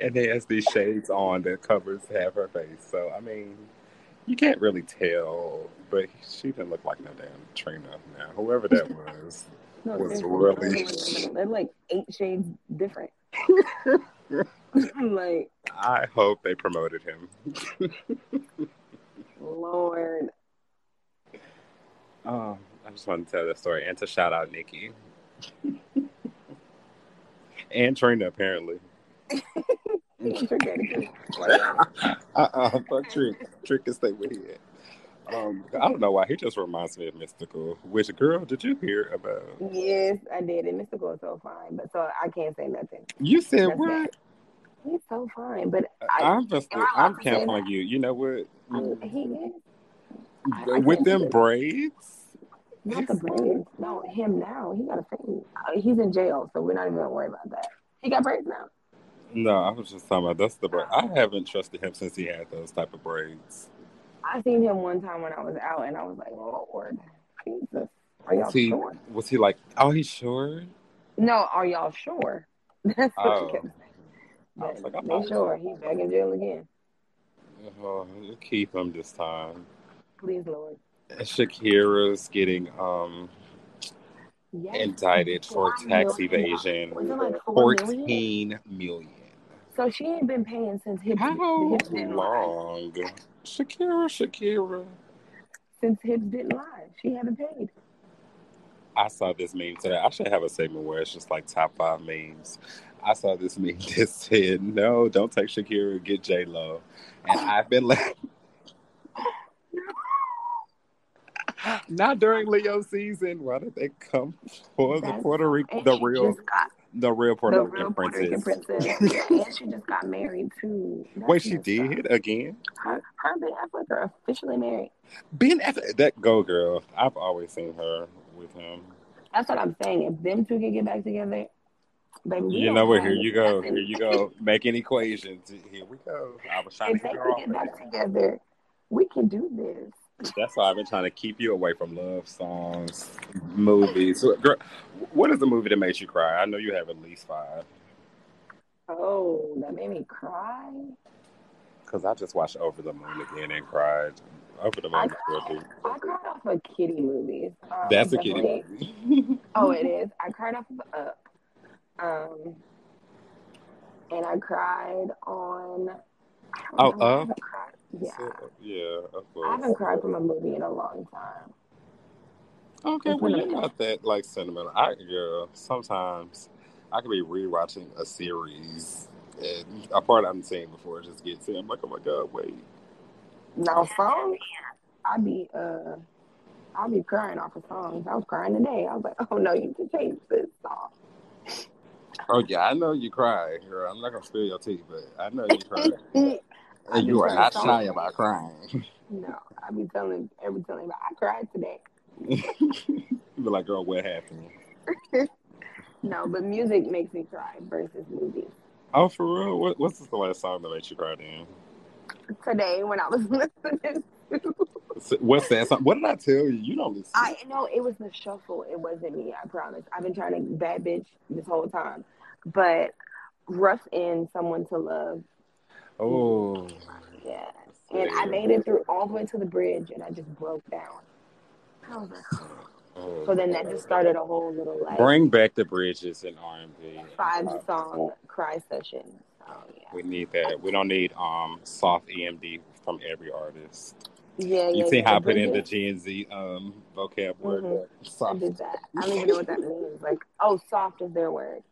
A: And they has these shades on that covers half her face. So, I mean, you can't really tell, but she didn't look like no damn Trina now. Whoever that [laughs] was no, was really.
B: They're like eight shades different. [laughs] like.
A: I hope they promoted him.
B: Lord.
A: Um, I just wanted to tell that story and to shout out Nicki and Trina apparently. [laughs] uh-uh, fuck Trick. Trick can stay with it. Um, I don't know why he just reminds me of Mystikal. Which girl did you hear about?
B: Yes, I did. And Mystikal is so fine, but so I can't say nothing.
A: You said That's what?
B: He's so fine, but
A: I, am just I'm canceling you. You know what?
B: he is.
A: With them braids.
B: Not the braids. No, him now. He got a fade. Uh, he's in jail, so we're not even gonna worry about that. He got braids now.
A: No, I was just talking about that's the braid. I haven't trusted him since he had those type of braids.
B: I seen him one time when I was out, and I was like, Lord, Jesus, are y'all
A: Was he,
B: sure?
A: was he like, oh, he's sure?
B: No, are y'all sure? [laughs] That's what
A: Oh.
B: she kept saying.
A: I was like, I'm not
B: sure he's back in jail again.
A: Oh, keep him this time.
B: Please, Lord.
A: Shakira's getting um
B: Yes.
A: indicted for tax
B: million.
A: evasion.
B: Like four million?
A: Fourteen million.
B: So she ain't been paying since hips,
A: How
B: hips didn't lie.
A: long? Shakira, Shakira.
B: Since hips didn't lie, she haven't paid.
A: I saw this meme today. I should have a segment where it's just like top five memes. I saw this meme [laughs] that said, "No, don't take Shakira, get J Lo," and I've been [laughs] like, not during Leo season. Why did they come for the Puerto Rico, the real,
B: got
A: the real Puerto
B: the
A: Rican
B: real Puerto Rican
A: princess? [laughs]
B: and she just got married too. That's
A: Wait, she did again?
B: Her, her Ben Affleck are officially married.
A: Ben Affleck, that go girl. I've always seen her with him.
B: That's what I'm saying. If them two can get back together, baby,
A: You know what? Here you go. Here you go. Making equations. Here we go. I was trying
B: If
A: to
B: they
A: get her
B: can
A: off.
B: get back together, we can do this.
A: That's why I've been trying to keep you away from love songs, movies. Girl, what is the movie that makes you cry? I know you have at least five.
B: Oh, that made me cry.
A: Because I just watched Over the Moon again and cried. Over the Moon real deep.
B: I cried off a kitty movie. Um,
A: That's a kitty movie. [laughs]
B: Oh, it is. I cried off of Up. Um, and I cried on. I
A: Oh,
B: know, I cried. Yeah.
A: yeah, of
B: I haven't cried from a movie in a long time.
A: Okay, well, you're not that like sentimental. I, girl, sometimes I could be rewatching a series and a part I've seen before it just gets in. I'm like, oh my god, wait.
B: No songs, I be uh, I be crying off of songs. I was crying today. I was like, oh no, you can change this song.
A: Oh yeah, I know you cry, girl. I'm not gonna spill your tea, but I know you cry. [laughs]
B: I
A: you are not shy about crying. [laughs]
B: No, I be telling every telling about I cried today. [laughs]
A: you be like, girl, what happened?
B: No, but music makes me cry versus movies.
A: Oh, for real? What, what's the last song that made you cry? Then
B: Today when I was [laughs] listening,
A: what's that song? What did I tell you? You don't listen.
B: I know it was the shuffle. It wasn't me. I promise. I've been trying to bad bitch this whole time, but rough in someone to love.
A: Oh,
B: Yeah, and I made it through all the way to the bridge, and I just broke down. I was like,
A: Oh.
B: so then that just started a whole little like
A: Bring back the bridges in R and B.
B: five song cry session. So yeah,
A: We need that. We don't need um soft EMD from every artist.
B: yeah, yeah.
A: You
B: yeah.
A: see
B: yeah.
A: how I put in the Gen Z um vocab word?
B: Mhm. I
A: Soft.
B: did that. I don't even know what that means. Like, oh, soft is their word.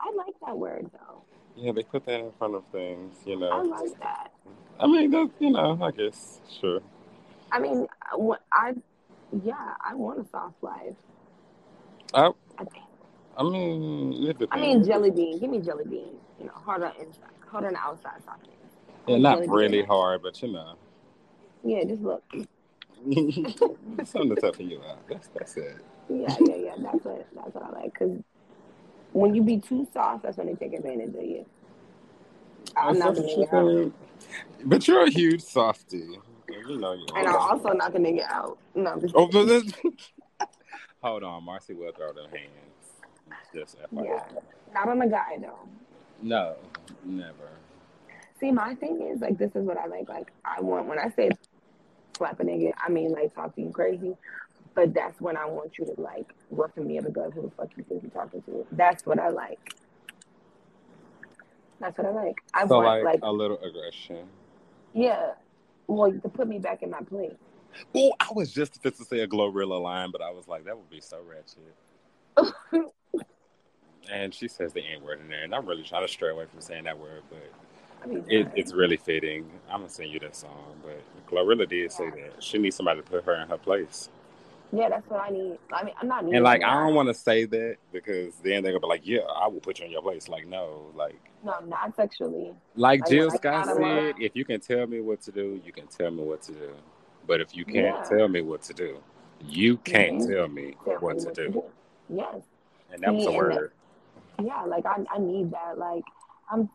B: I like that word though.
A: Yeah, they put that in front of things. You know.
B: I like that.
A: I mean, that's, you know, I guess sure.
B: I mean, I, wa- I yeah, I want a soft life.
A: I,
B: I.
A: I mean.
B: I mean, jelly bean. Give me jelly bean. You know, hard on inside, hard on the outside, soft.
A: yeah, not really
B: bean.
A: hard, but you know,
B: Yeah, just look. [laughs]
A: something to toughen you out. That's that's it.
B: Yeah, yeah, yeah. That's what that's what I like. Cause when you be too soft, that's when they take advantage of you. I'm not
A: That's
B: gonna nigga out.
A: But you're a huge softie. You know you
B: and
A: I'm
B: also knock a nigga out. No,
A: Oh, but this- [laughs] Hold on, Marcy will throw them hands. Just FYI.
B: yeah, not on a guy though.
A: No, never.
B: See, my thing is like this is what I like. Like I want when I say slap a nigga, I mean like talk to you crazy. But that's when I want you to like roughing me up and go, who the fuck you think you're talking to? That's what I like. That's what I like. I
A: so
B: want
A: like,
B: like
A: a little aggression.
B: yeah, well to put me back in my place.
A: Oh, I was just fit to say a Glorilla line, but I was like, that would be so ratchet. [laughs] and she says the N word in there, and I'm really trying to stray away from saying that word, but
B: I mean,
A: it, it's really fitting. I'm gonna send you that song, but Glorilla did say that she needs somebody to put her in her place.
B: Yeah, that's what I need. I mean, I'm not needing.
A: And like. I don't want to say that because then they're gonna be like, "Yeah, I will put you in your place." Like, no, like,
B: No, not sexually.
A: like
B: Like,
A: Jill Scott said, if you can tell me what to do, you can tell me what to do. But if you can't
B: Yeah.
A: tell me what to do, You can't
B: Mhm.
A: tell me
B: tell
A: what
B: me
A: to do.
B: Yes.
A: And that was a
B: that-
A: word.
B: Yeah, like I, I need that. Like I'm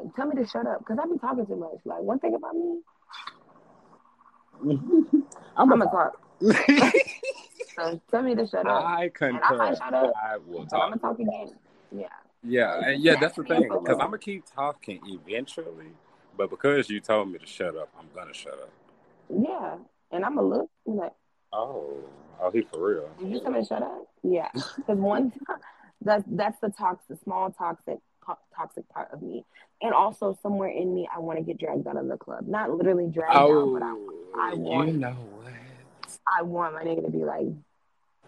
B: like, tell me to shut up because I've been talking too much. Like one thing about me,
A: I'm [laughs]
B: I'm
A: a
B: gonna talk. [laughs] [laughs] So tell me to shut up.
A: I
B: And I
A: concur.
B: might shut up,
A: I will
B: but I'm
A: talk.
B: gonna talk again. Yeah.
A: Yeah, and yeah, that's the thing. Because. I'm gonna keep talking eventually, but because you told me to shut up, I'm gonna shut up.
B: Yeah. And I'm gonna look like,
A: Oh, oh, he for real.
B: did you tell me to shut up? Yeah. Because one time that's the toxic small toxic po- toxic part of me. And also somewhere in me I want to get dragged out of the club. Not literally dragged out, but I I
A: Oh,
B: want-
A: you know what?
B: I want my nigga to be like,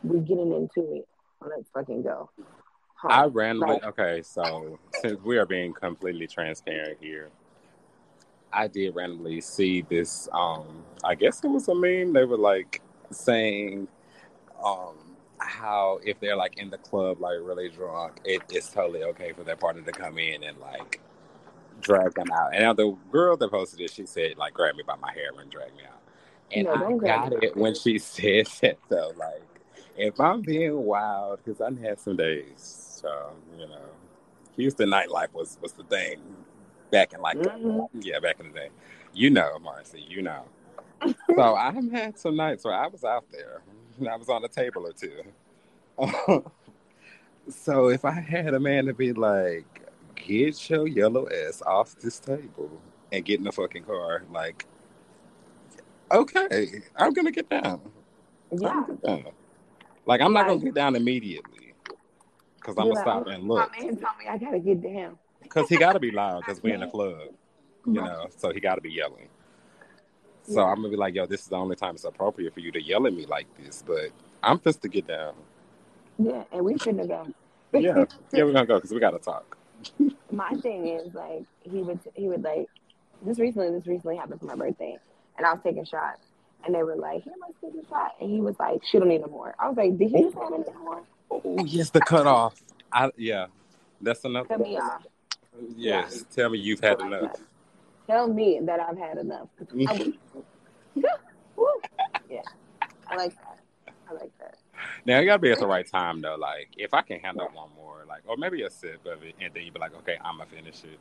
B: we're getting into it. Let's fucking go. Huh.
A: I randomly
B: Like-
A: okay, so since we are being completely transparent here, I did randomly see this um I guess it was a meme. They were like saying um how if they're like in the club like really drunk, it, it's totally okay for their partner to come in and like drag them out. And now the girl that posted it, she said like grab me by my hair and drag me out. And
B: No,
A: I got it when she [laughs] said that though, like if I'm being wild, because I've had some days, so you know, Houston nightlife was was the thing back in like
B: Mhm.
A: yeah, back in the day. You know, Marcy, you know. so [laughs] I've had some nights where I was out there, and I was on a table or two. [laughs] so if I had a man to be like, "Get your yellow ass off this table and get in the fucking car," like, okay, I'm gonna get down. I'm
B: Yeah.
A: gonna get down. Like I'm not gonna get down immediately because I'm gonna stop and look.
B: My man told me I gotta get down.
A: because he got to be loud because we're in the club, you know. So he got to be yelling. So. I'm gonna be like, yo, this is the only time it's appropriate for you to yell at me like this. But I'm just to get down.
B: Yeah, and we shouldn't have gone.
A: Yeah, yeah, we're gonna go because we gotta talk. [laughs]
B: my thing is like he would he would like this recently this recently happened for my birthday and I was taking shots and they were like here let's a shot. And he was like she don't need no more. I was like did you say I don't need no more?
A: Oh yes, the cutoff. I yeah, that's enough.
B: cut me off.
A: Yes, tell me you've had enough.
B: tell me that I've had enough. [laughs] I [laughs] yeah. I like that. I like that.
A: Now it gotta be at the right time though. Like if I can handle one more, like or maybe a sip of it, and then you be like, okay, I'm gonna finish it.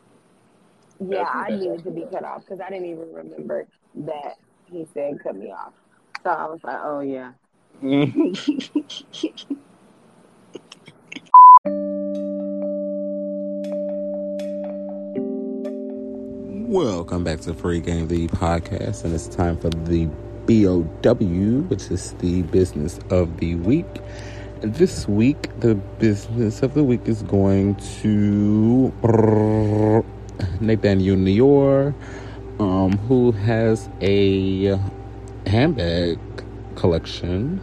B: yeah I needed to be cut off because I didn't even remember that he said cut me off so I was like oh yeah [laughs]
C: Welcome back to Free Game the podcast, and it's time for the BOW, which is the business of the week. And this week, the business of the week is going to Nathaniel Nior, um, who has a handbag collection.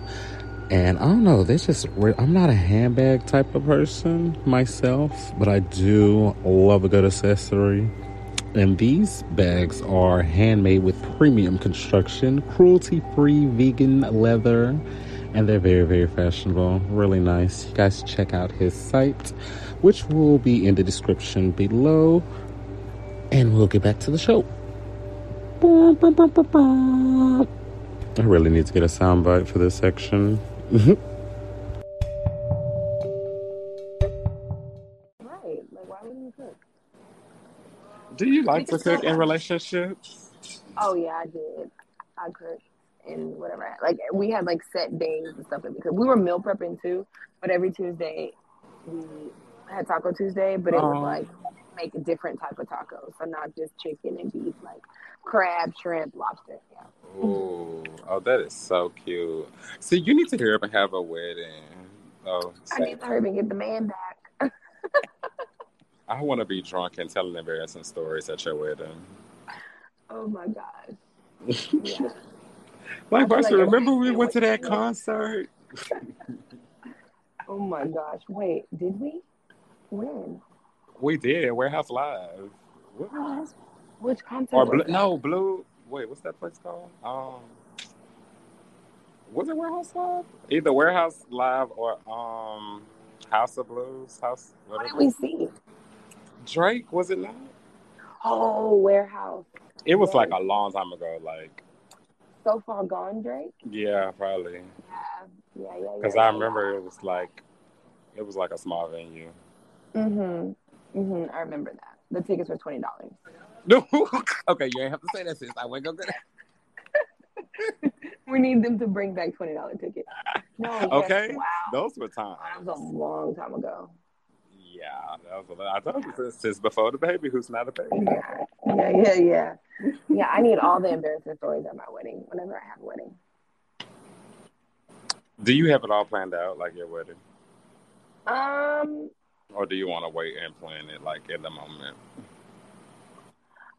C: And I don't know, they just, I'm not a handbag type of person myself, but I do love a good accessory. And these bags are handmade with premium construction, cruelty free vegan leather, and they're very, very fashionable. Really nice. You guys check out his site, which will be in the description below. And we'll get back to the show. I really need to get a soundbite for this section. [laughs]
B: right like why wouldn't you cook
A: Do you like to cook in relationships?
B: Oh yeah, I did. I cooked and whatever. Like we had like set days and stuff because we were meal prepping too. But every Tuesday we had Taco Tuesday, but it was
A: Oh.
B: like make a different type of tacos, so not just chicken and beef, like crab, shrimp, lobster. Yeah.
A: Oh, oh, that is so cute. See, you need to hear up and have a wedding. Oh,
B: I need to hurry and get the man back. [laughs]
A: I want to be drunk and telling embarrassing stories at your wedding.
B: Oh my god. Yeah. [laughs]
A: Like,
B: like
A: remember we went to that concert? [laughs]
B: Oh my gosh. Wait, did we? When?
A: We did Warehouse Live. What?
B: Oh, Which concert?
A: Or Blue, no, Blue. Wait, what's that place called? Um, was it Warehouse Live? Either Warehouse Live or um, House of Blues. House.
B: What did we see?
A: Drake was it not?
B: Oh, warehouse.
A: It was
B: Yes.
A: like a long time ago. Like
B: So Far Gone Drake?
A: Yeah, probably.
B: Yeah, yeah, yeah.
A: Because
B: yeah,
A: I
B: yeah.
A: remember it was like, it was like a small venue.
B: Mhm. Mhm. I remember that. The tickets were twenty dollars.
A: No, [laughs] okay, you ain't have to say that, sis. I wasn't gonna get
B: We need them to bring back twenty dollar tickets. No. yes,
A: Okay.
B: Wow.
A: Those were times.
B: That was a long time ago.
A: Yeah, that was a lot. I told you since, since before the baby, who's not a baby.
B: Yeah, yeah, yeah, yeah. Yeah, I need all the embarrassing stories at my wedding. Whenever I have a wedding.
A: Do you have it all planned out, like your wedding,
B: Um,
A: or do you want to wait and plan it like in the moment?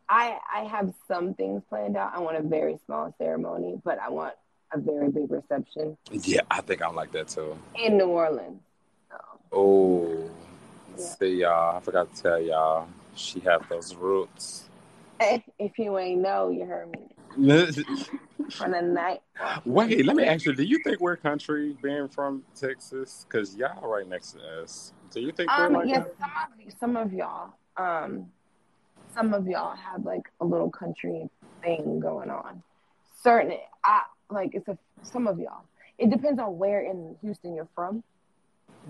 B: I I have some things planned out. I want a very small ceremony, but I want a very big reception
A: Yeah, I think I'm like that too.
B: in New Orleans.
A: Oh,
B: Yeah.
A: see y'all. I forgot to tell y'all. She has those roots. [laughs]
B: if you ain't know, you heard me [laughs] for the night.
A: Wait, let me ask you. Do you think we're country being from Texas? Because y'all right next to us. Do you think we're
B: Um,
A: like
B: yes, some of some of y'all, um, some of y'all have like a little country thing going on. Certain, I like it's a some of y'all. It depends on where in Houston you're from.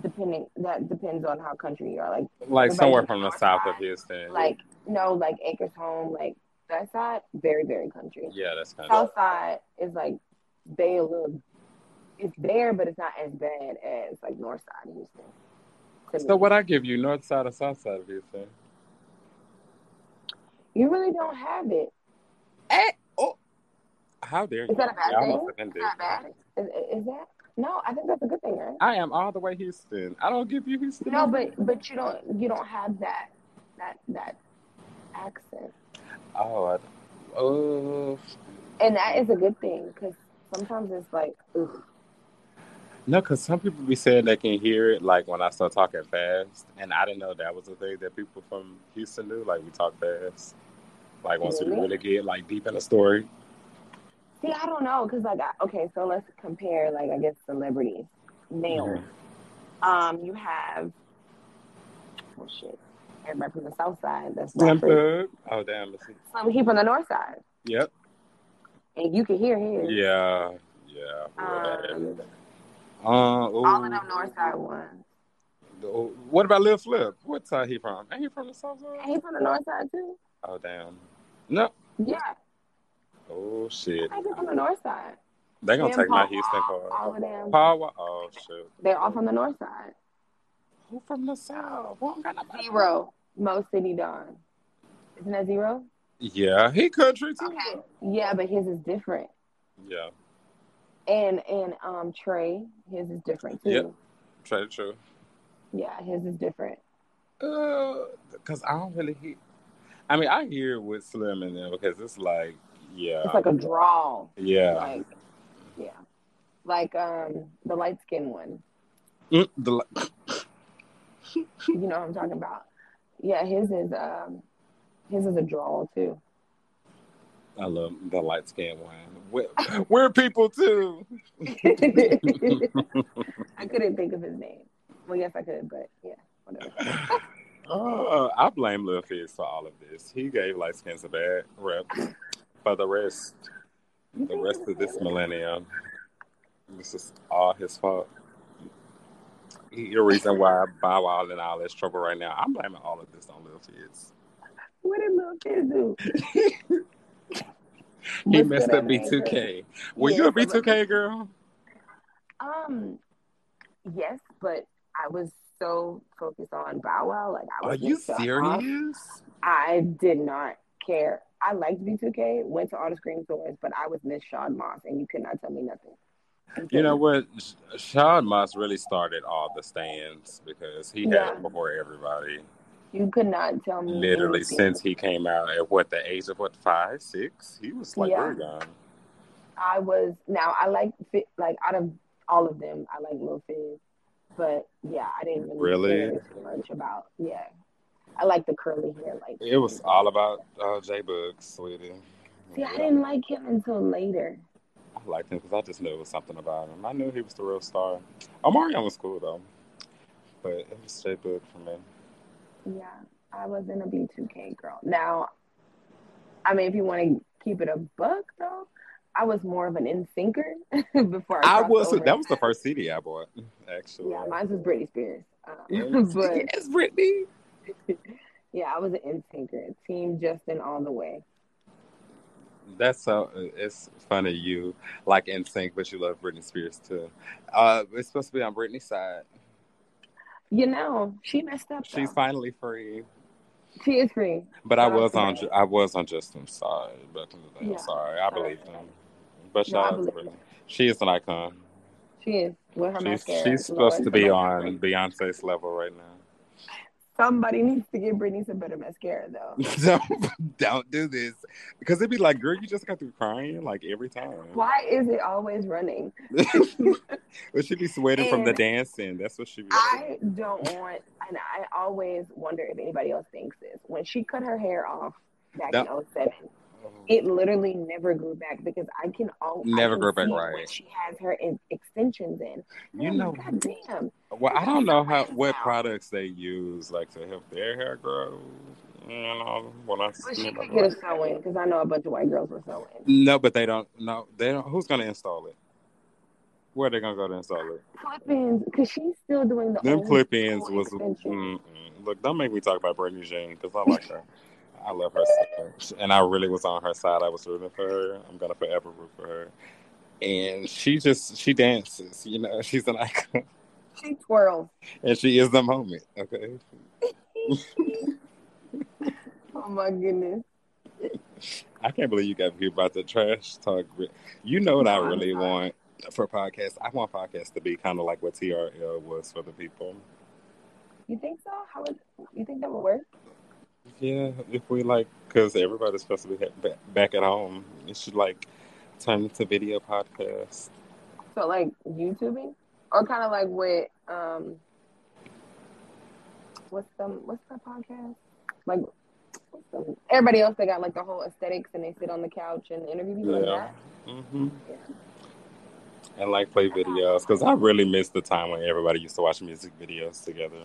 B: Depending, that depends on how country you are. Like,
A: like somewhere
B: from
A: the south
B: Side,
A: of Houston?
B: like no, like Acres Home, like that side, very very country.
A: yeah, that's kind of.
B: South side is like a little. It's there, but it's not as bad as like North side of Houston.
A: So
B: me.
A: what I give you, north side or south side of Houston?
B: You really don't have it.
A: Eh, oh, how dare you?
B: Is that a bad
A: Yeah,
B: thing?
A: almost
B: Is that bad? Is, is that? No, I think that's a good thing, right?
A: I am all the way Houston. I don't give you Houston.
B: No, but but you don't you don't have that that that accent,
A: oh, I, oh,
B: and that is a good thing because sometimes it's like, ugh.
A: no, because some people be saying they can hear it like when I start talking fast, and I didn't know that was a thing that people from Houston do. Like we talk fast. Like once we
B: Really?
A: get like deep in the story.
B: see, I don't know because like I, okay, so let's compare like I guess celebrities, males. Um, you have oh shit, everybody from the south side. That's
A: Slim. Thug. Oh damn. let's see.
B: Some he from the north side,
A: Yep.
B: and you can hear his.
A: Yeah. Yeah.
B: Um,
A: Uh,
B: all of them north side ones.
A: What about Lil Flip? What side he from? Ain't he from the south side?
B: And he from the north side too.
A: Oh damn. No.
B: Yeah,
A: Oh shit.
B: I think from the north side.
A: They gonna
B: Him,
A: take my Houston
B: Wall,
A: car.
B: All of them.
A: Paul, Wa- oh shit.
B: They're all from the north side.
A: Who from the south? Who don't got nobody?
B: Z-Ro. Mo City Don. Isn't that Z-Ro?
A: Yeah, he country too.
B: Okay. Yeah, but his is different.
A: Yeah,
B: And and um Trae, his is different too.
A: Yep. true, true.
B: Yeah, his is different.
A: Uh, cause I don't really hear. I mean, I hear with Slim and there because it's like, yeah,
B: It's like a draw.
A: yeah.
B: Like yeah. Like um the light skin one.
A: Mm, the, li- [laughs]
B: You know what I'm talking about. Yeah, his is um his is a draw too.
A: I love the light skin one. We're, [laughs] we're people too. [laughs]
B: I couldn't think of his name. Well, yes, I could, but yeah, whatever.
A: Uh, I blame Lil Fizz for all of this. He gave light skins a bad rep. For the rest, the rest of this millennium, this is all his fault. He the reason why Bow Wow in all this trouble right now. I'm blaming all of this on Lil Fizz.
B: What did Lil Fizz do? [laughs]
A: He
B: What's
A: messed up? B2K. Were
B: Yeah,
A: you a
B: so let-
A: B2K girl?
B: Um, yes, but I was so focused on Bow Wow, like I was. Are you off.
A: serious?
B: I did not care. I liked B2K, went to all the screen stores, but I was Miss Shad Moss, and you could not tell me nothing.
A: You know what? Sean Moss really started all the stands because he had
B: Yeah.
A: it before everybody.
B: You could not tell me
A: Literally
B: anything.
A: since he came out at what the age of what five, six? He was like
B: Yeah.
A: very young.
B: I was now I like like out of all of them, I like Lil Fizz, but yeah, I didn't really,
A: Really?
B: care too much about yeah. I like the curly hair, like
A: It was all about uh, J-Boog, sweetie.
B: See, I didn't like him until later.
A: I liked him because I just knew it was something about him. I knew he was the real star. Omarion was cool though, but it was J-Boog for me.
B: Yeah, I wasn't a B2K girl. Now, I mean, if you want to keep it a buck, though, I was more of an in thinker [laughs] before
A: I
B: crossed
A: was
B: over.
A: that was the first CD I bought, actually.
B: Yeah, mine was Britney Spears.
A: Yes, [laughs] [laughs]
B: but
A: yes, Britney.
B: yeah, I was an in thinker. Team Justin all the way.
A: That's so. It's funny you like NSYNC, but you love Britney Spears too. Uh, it's supposed to be on Britney's side.
B: You know, she messed up.
A: She's
B: though.
A: finally free.
B: She is free.
A: But I was on. I was on Justin's side back in the day. I'm sorry. I believe them. But
B: No, I
A: shout out to
B: believe
A: She is an icon.
B: She is with her
A: She's,
B: mascara.
A: she's supposed to be on Beyonce's level right now.
B: Somebody needs to give Britney some better mascara though. [laughs]
A: don't, don't do this because it'd be like, girl, you just got through crying like every time.
B: Why is it always running? [laughs]
A: but she'd be sweating from the dancing. That's what she be.
B: I don't want, and I always wonder if anybody else thinks this. When she cut her hair off back
A: That-
B: in 07, it literally never grew back because I can all I
A: Never
B: can
A: grew back
B: see
A: right.
B: when she has her in, extensions in.
A: You
B: I'm
A: know-
B: like, God damn.
A: Well, I don't know how what
B: Wow.
A: products they use like to help their hair grow. You know, when I
B: But she could get a sewing because I know a bunch of white girls were sewing.
A: no, but they don't. No, they don't. Who's gonna install it? Where are they gonna go to install it?
B: Clip-ins, because she's still doing the
A: Them
B: old
A: clip-ins was. Mm-mm. Look, don't make me talk about Britney Jean because I like her. I love her so much, and I really was on her side. I was rooting for her. I'm gonna forever root for her. And she just she dances. You know, [laughs] she's an icon,
B: She twirls.
A: and she is the moment. Okay. [laughs]
B: Oh my goodness.
A: I can't believe you got here about the trash talk. You know what I really want for podcasts? I want podcasts to be kind of like what TRL was for the people.
B: You think so? How would you think that would work?
A: Yeah, if we like, because everybody's supposed to be back at home, it should like turn into video podcasts.
B: So like YouTubing, or kind of like with um, what's the what's the podcast? Like what's the, everybody else, they got like the whole aesthetics, and they sit on the couch and interview people like
A: Yeah.
B: that.
A: hmm And like play videos, because I really miss the time when everybody used to watch music videos together.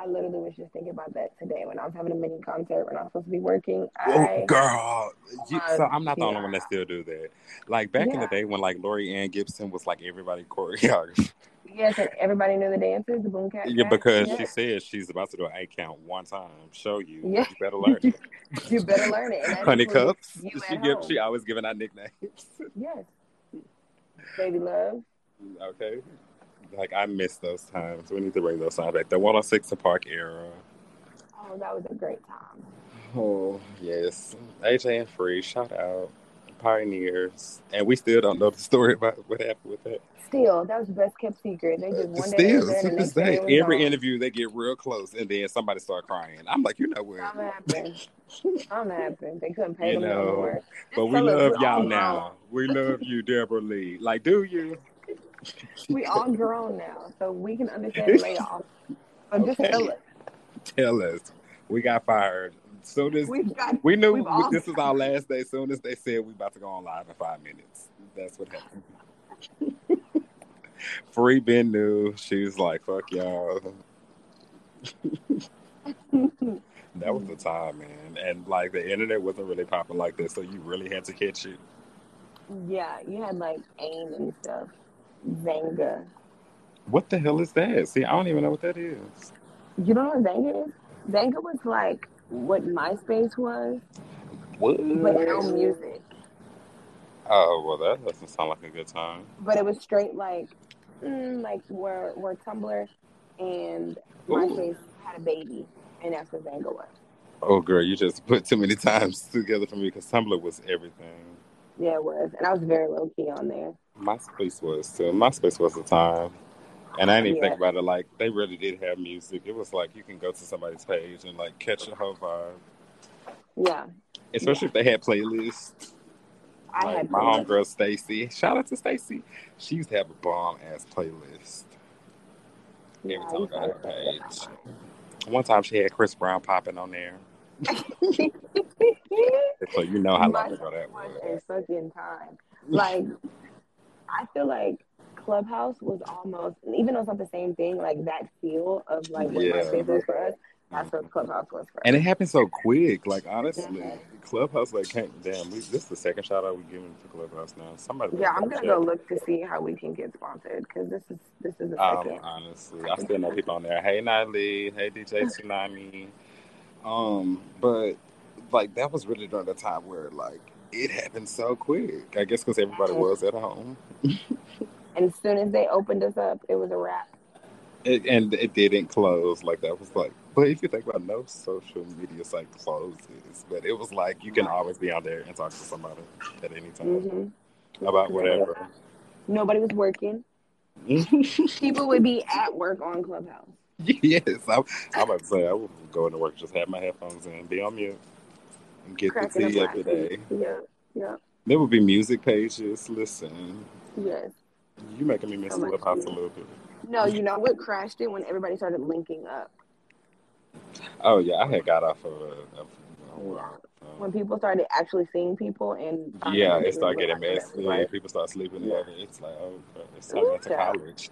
B: I literally was just thinking about that today when I was having a mini concert when I was supposed to be working.
A: Oh, girl. You, so I'm not the only one that still do that. Like back in the day when like Laurieann Gibson was like everybody choreographed.
B: yes, and everybody knew the dances, the boom cat.
A: Yeah, because
B: Yeah.
A: she said she's about to do an eight count one time. Show you.
B: Yeah.
A: You better learn it. [laughs]
B: you better learn it.
A: Honey cups. She give she always giving out nicknames.
B: Yes. Baby love.
A: okay. Like I miss those times. We need to bring those times back. The one on six Park era.
B: Oh, that was a great time.
A: Oh yes. AJ and Free, shout out. Pioneers. And we still don't know the story about what happened with that.
B: Still, that was the best kept secret. They just one day
A: Still,
B: was and the
A: this
B: next day
A: day, every
B: gone.
A: interview they get real close and then somebody start crying. I'm like, you know what?
B: Something happened. Something happened. They couldn't pay
A: You
B: them no
A: know,
B: more.
A: But we
B: Tell
A: love y'all now.
B: grown.
A: We love you, Deborah Lee. Like, do you? [laughs]
B: We all grown now, so we can understand layoff. [laughs] So just tell us.
A: Tell us. We got fired. Soon as
B: We've got
A: we knew this was our last day. Soon as they said we about to go on live in five minutes. That's what happened. [laughs] Free Ben knew. She was like, fuck y'all. That was the time, man. And like the internet wasn't really popping like this, so you really had to catch it.
B: Yeah, you had like AIM and stuff. Xanga.
A: What the hell is that? See, I don't even know what that is.
B: You don't know what Xanga is? Xanga was like what MySpace was,
A: What?
B: but no music.
A: Oh well, that doesn't sound like a good time.
B: But it was straight like, mm, like where where Tumblr and
A: Ooh.
B: MySpace had a baby, and that's what Xanga was.
A: Oh, girl, you just [laughs] put too many times together for me because Tumblr was everything.
B: Yeah, it was, and I was very low key on there.
A: MySpace was too. MySpace was the time. And I didn't even
B: Yeah.
A: think about it. Like they really did have music. It was like you can go to somebody's page and like catch a whole vibe,
B: Yeah,
A: especially if they had playlists.
B: I
A: like
B: had
A: my
B: playlists.
A: homegirl Stacy. Shout out to Stacy. She used to have a bomb ass playlist every
B: Yeah, I
A: time I got her page. One time she had Chris Brown popping on there, so you know how long ago that
B: was
A: was.
B: a fucking time. Like, I feel like Clubhouse was almost, even though it's not the same thing, like that feel of like what
A: Yeah.
B: MySpace was for us. That's what Clubhouse was for.
A: And it happened so quick. Like honestly,
B: Mhm.
A: Clubhouse like came. Damn, we, this is the second shout out we giving to Clubhouse now. Somebody.
B: Yeah, I'm gonna go look to see how we can get sponsored because this is this is the
A: Um, honestly, I still know people on there. Hey, Natalie. Hey, DJ Tsunami. Um, but like that was really during the time where like it happened so quick. I guess because everybody was at home, [laughs]
B: And as soon as they opened us up, it was a wrap.
A: it, and it didn't close. Like that was like. But if you think about, it, no social media site closes, but it was like you can always be on there and talk to somebody at any time
B: hmm
A: about whatever.
B: Nobody was working. [laughs] People would be at work on Clubhouse. [laughs]
A: yes, I'm, I'm about to say I would go into work, just have my headphones in, be on mute, and get
B: Cracking
A: the tea every day.
B: Yeah, yeah,
A: There would be music pages. Listen,
B: yes.
A: you making me miss
B: So much
A: Clubhouse a
B: music.
A: little bit.
B: No, you know what crashed it when everybody started linking up.
A: Oh yeah, I had got off of. a- of a-
B: When people started actually seeing people and
A: yeah, it started getting messy.
B: Right.
A: People start sleeping
B: Yeah.
A: together. It's like, oh, it's [laughs]
B: Ooh, child.
A: college.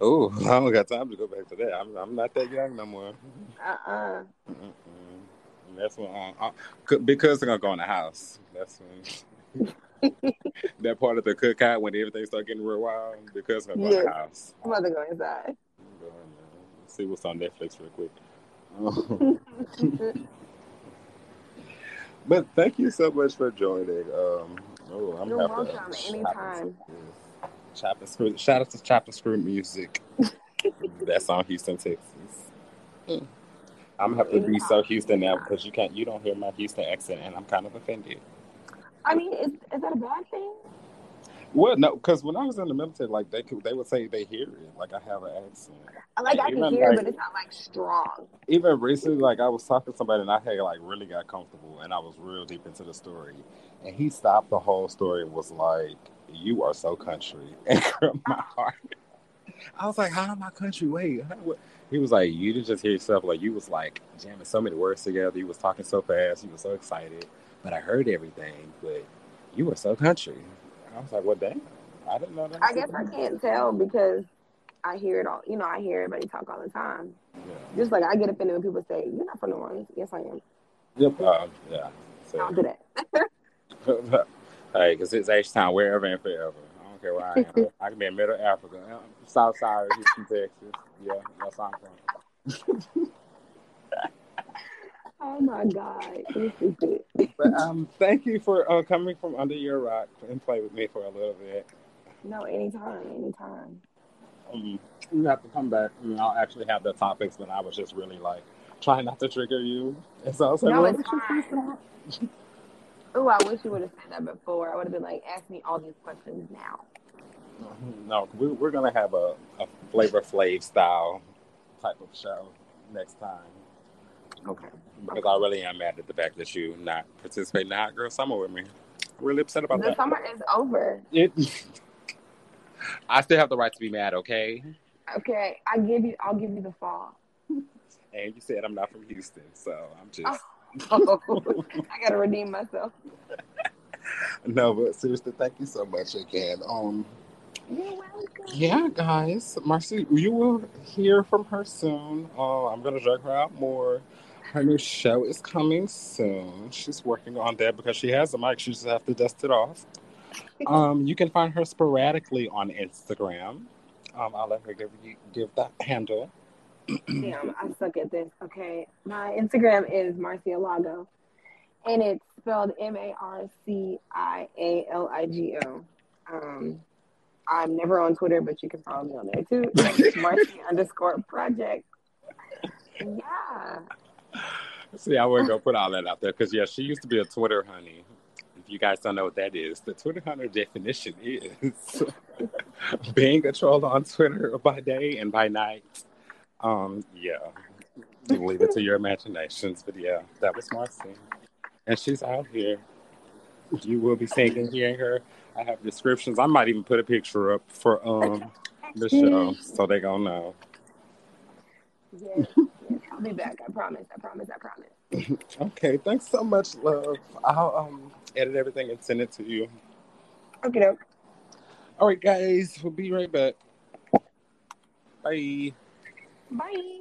A: oh, I don't got time to go back to that. I'm, I'm not that young no more.
B: Uh-uh.
A: Mm-mm. And that's when uh, uh, c- because they're gonna go in the house. That's when [laughs] that part of the cookout when everything started getting real wild. Because they're
B: Yes.
A: the house.
B: I'm about to go inside.
A: I'm going, uh, See what's on Netflix real quick. [laughs] but thank you so much for joining. Um, oh, I'm
B: You're welcome. Anytime.
A: Chop and screw. Shout out to Chop and Screw Music. [laughs] That's on Houston, Texas. I'm gonna have to be so Houston now because you can't, you don't hear my Houston accent, and I'm kind of offended.
B: I mean, is, is that a bad thing?
A: Well, no, because when I was in the military, like they could, they would say they hear it, like I have an accent.
B: I Like, I
A: Even
B: can hear it,
A: like-
B: but it's not, like, strong.
A: Even recently, like I was talking to somebody, and I had like really got comfortable, and I was real deep into the story, and he stopped the whole story and was like, "You are so country," [laughs] and my heart. I was like, "How am I country? Wait." How, what? He was like, "You didn't just hear yourself. Like you was like jamming so many words together. You was talking so fast. You was so excited, but I heard everything. But you were so country." I was like, "Well, dang." I didn't know that.
B: I guess I can't tell because I hear it all. You know, I hear everybody talk all the time.
A: Yeah.
B: Just like I get offended when people say, "You're not from New Orleans." Yes, I am.
A: Yep. Uh, yeah. So,
B: do that. [laughs]
A: hey, because it's H Town wherever and forever. I don't care where I am. I can be in Middle Africa, uh, South Side, Houston, Texas. Yeah, that's where I'm from. [laughs]
B: Oh my God, you're stupid.
A: But um, thank you for uh, coming from under your rock and play with me for a little bit.
B: No, anytime, anytime.
A: Um, you have to come back. and I'll actually have the topics, but I was just really like trying not to trigger you. And so I was like,
B: No,
A: well,
B: it's fine. Oh, I wish you would have said that before. I would have been like, ask me all these questions now.
A: no, we, we're gonna have a, a flavor flav style type of show next time.
B: Okay.
A: Because I really am mad at the fact that you not participating in Hot Girl Summer with me. Really upset about
B: The
A: that.
B: summer is over.
A: It, [laughs] I still have the right to be mad, okay?
B: Okay, I give you. I'll give you the fall. [laughs]
A: And you said I'm not from Houston, so I'm just
B: Oh, [laughs] I gotta redeem myself.
A: no. But seriously, thank you so much again. Um,
B: You're welcome.
A: yeah, guys, Marcy, you will hear from her soon. Uh, I'm gonna drag her out more. Her new show is coming soon. She's working on that because she has a mic. She just have to dust it off. Um, you can find her sporadically on Instagram. Um, I'll let her give you give that handle.
B: Damn, I suck at this. Okay, my Instagram is Marcia Lago, and it's spelled M A R C I A L I G O. Um, I'm never on Twitter, but you can follow me on there too. [laughs] Marcy underscore project. Yeah. [laughs]
A: See, I wasn't gonna put all that out there because yeah, she used to be a Twitter honey. If you guys don't know what that is, the Twitter hunter definition is [laughs] being a troll on Twitter by day and by night. Um, yeah, leave it to your imaginations. But yeah, that was Marcy, and she's out here. You will be seeing and hearing her. I have descriptions. I might even put a picture up for um the show so they gonna know.
B: Yes, [laughs] yes. I'll be back. I promise. I promise. I promise.
A: Okay, thanks so much, love. I'll um edit everything and send it to you.
B: Okay, doke.
A: All right, guys, we'll be right back. Bye.
B: Bye.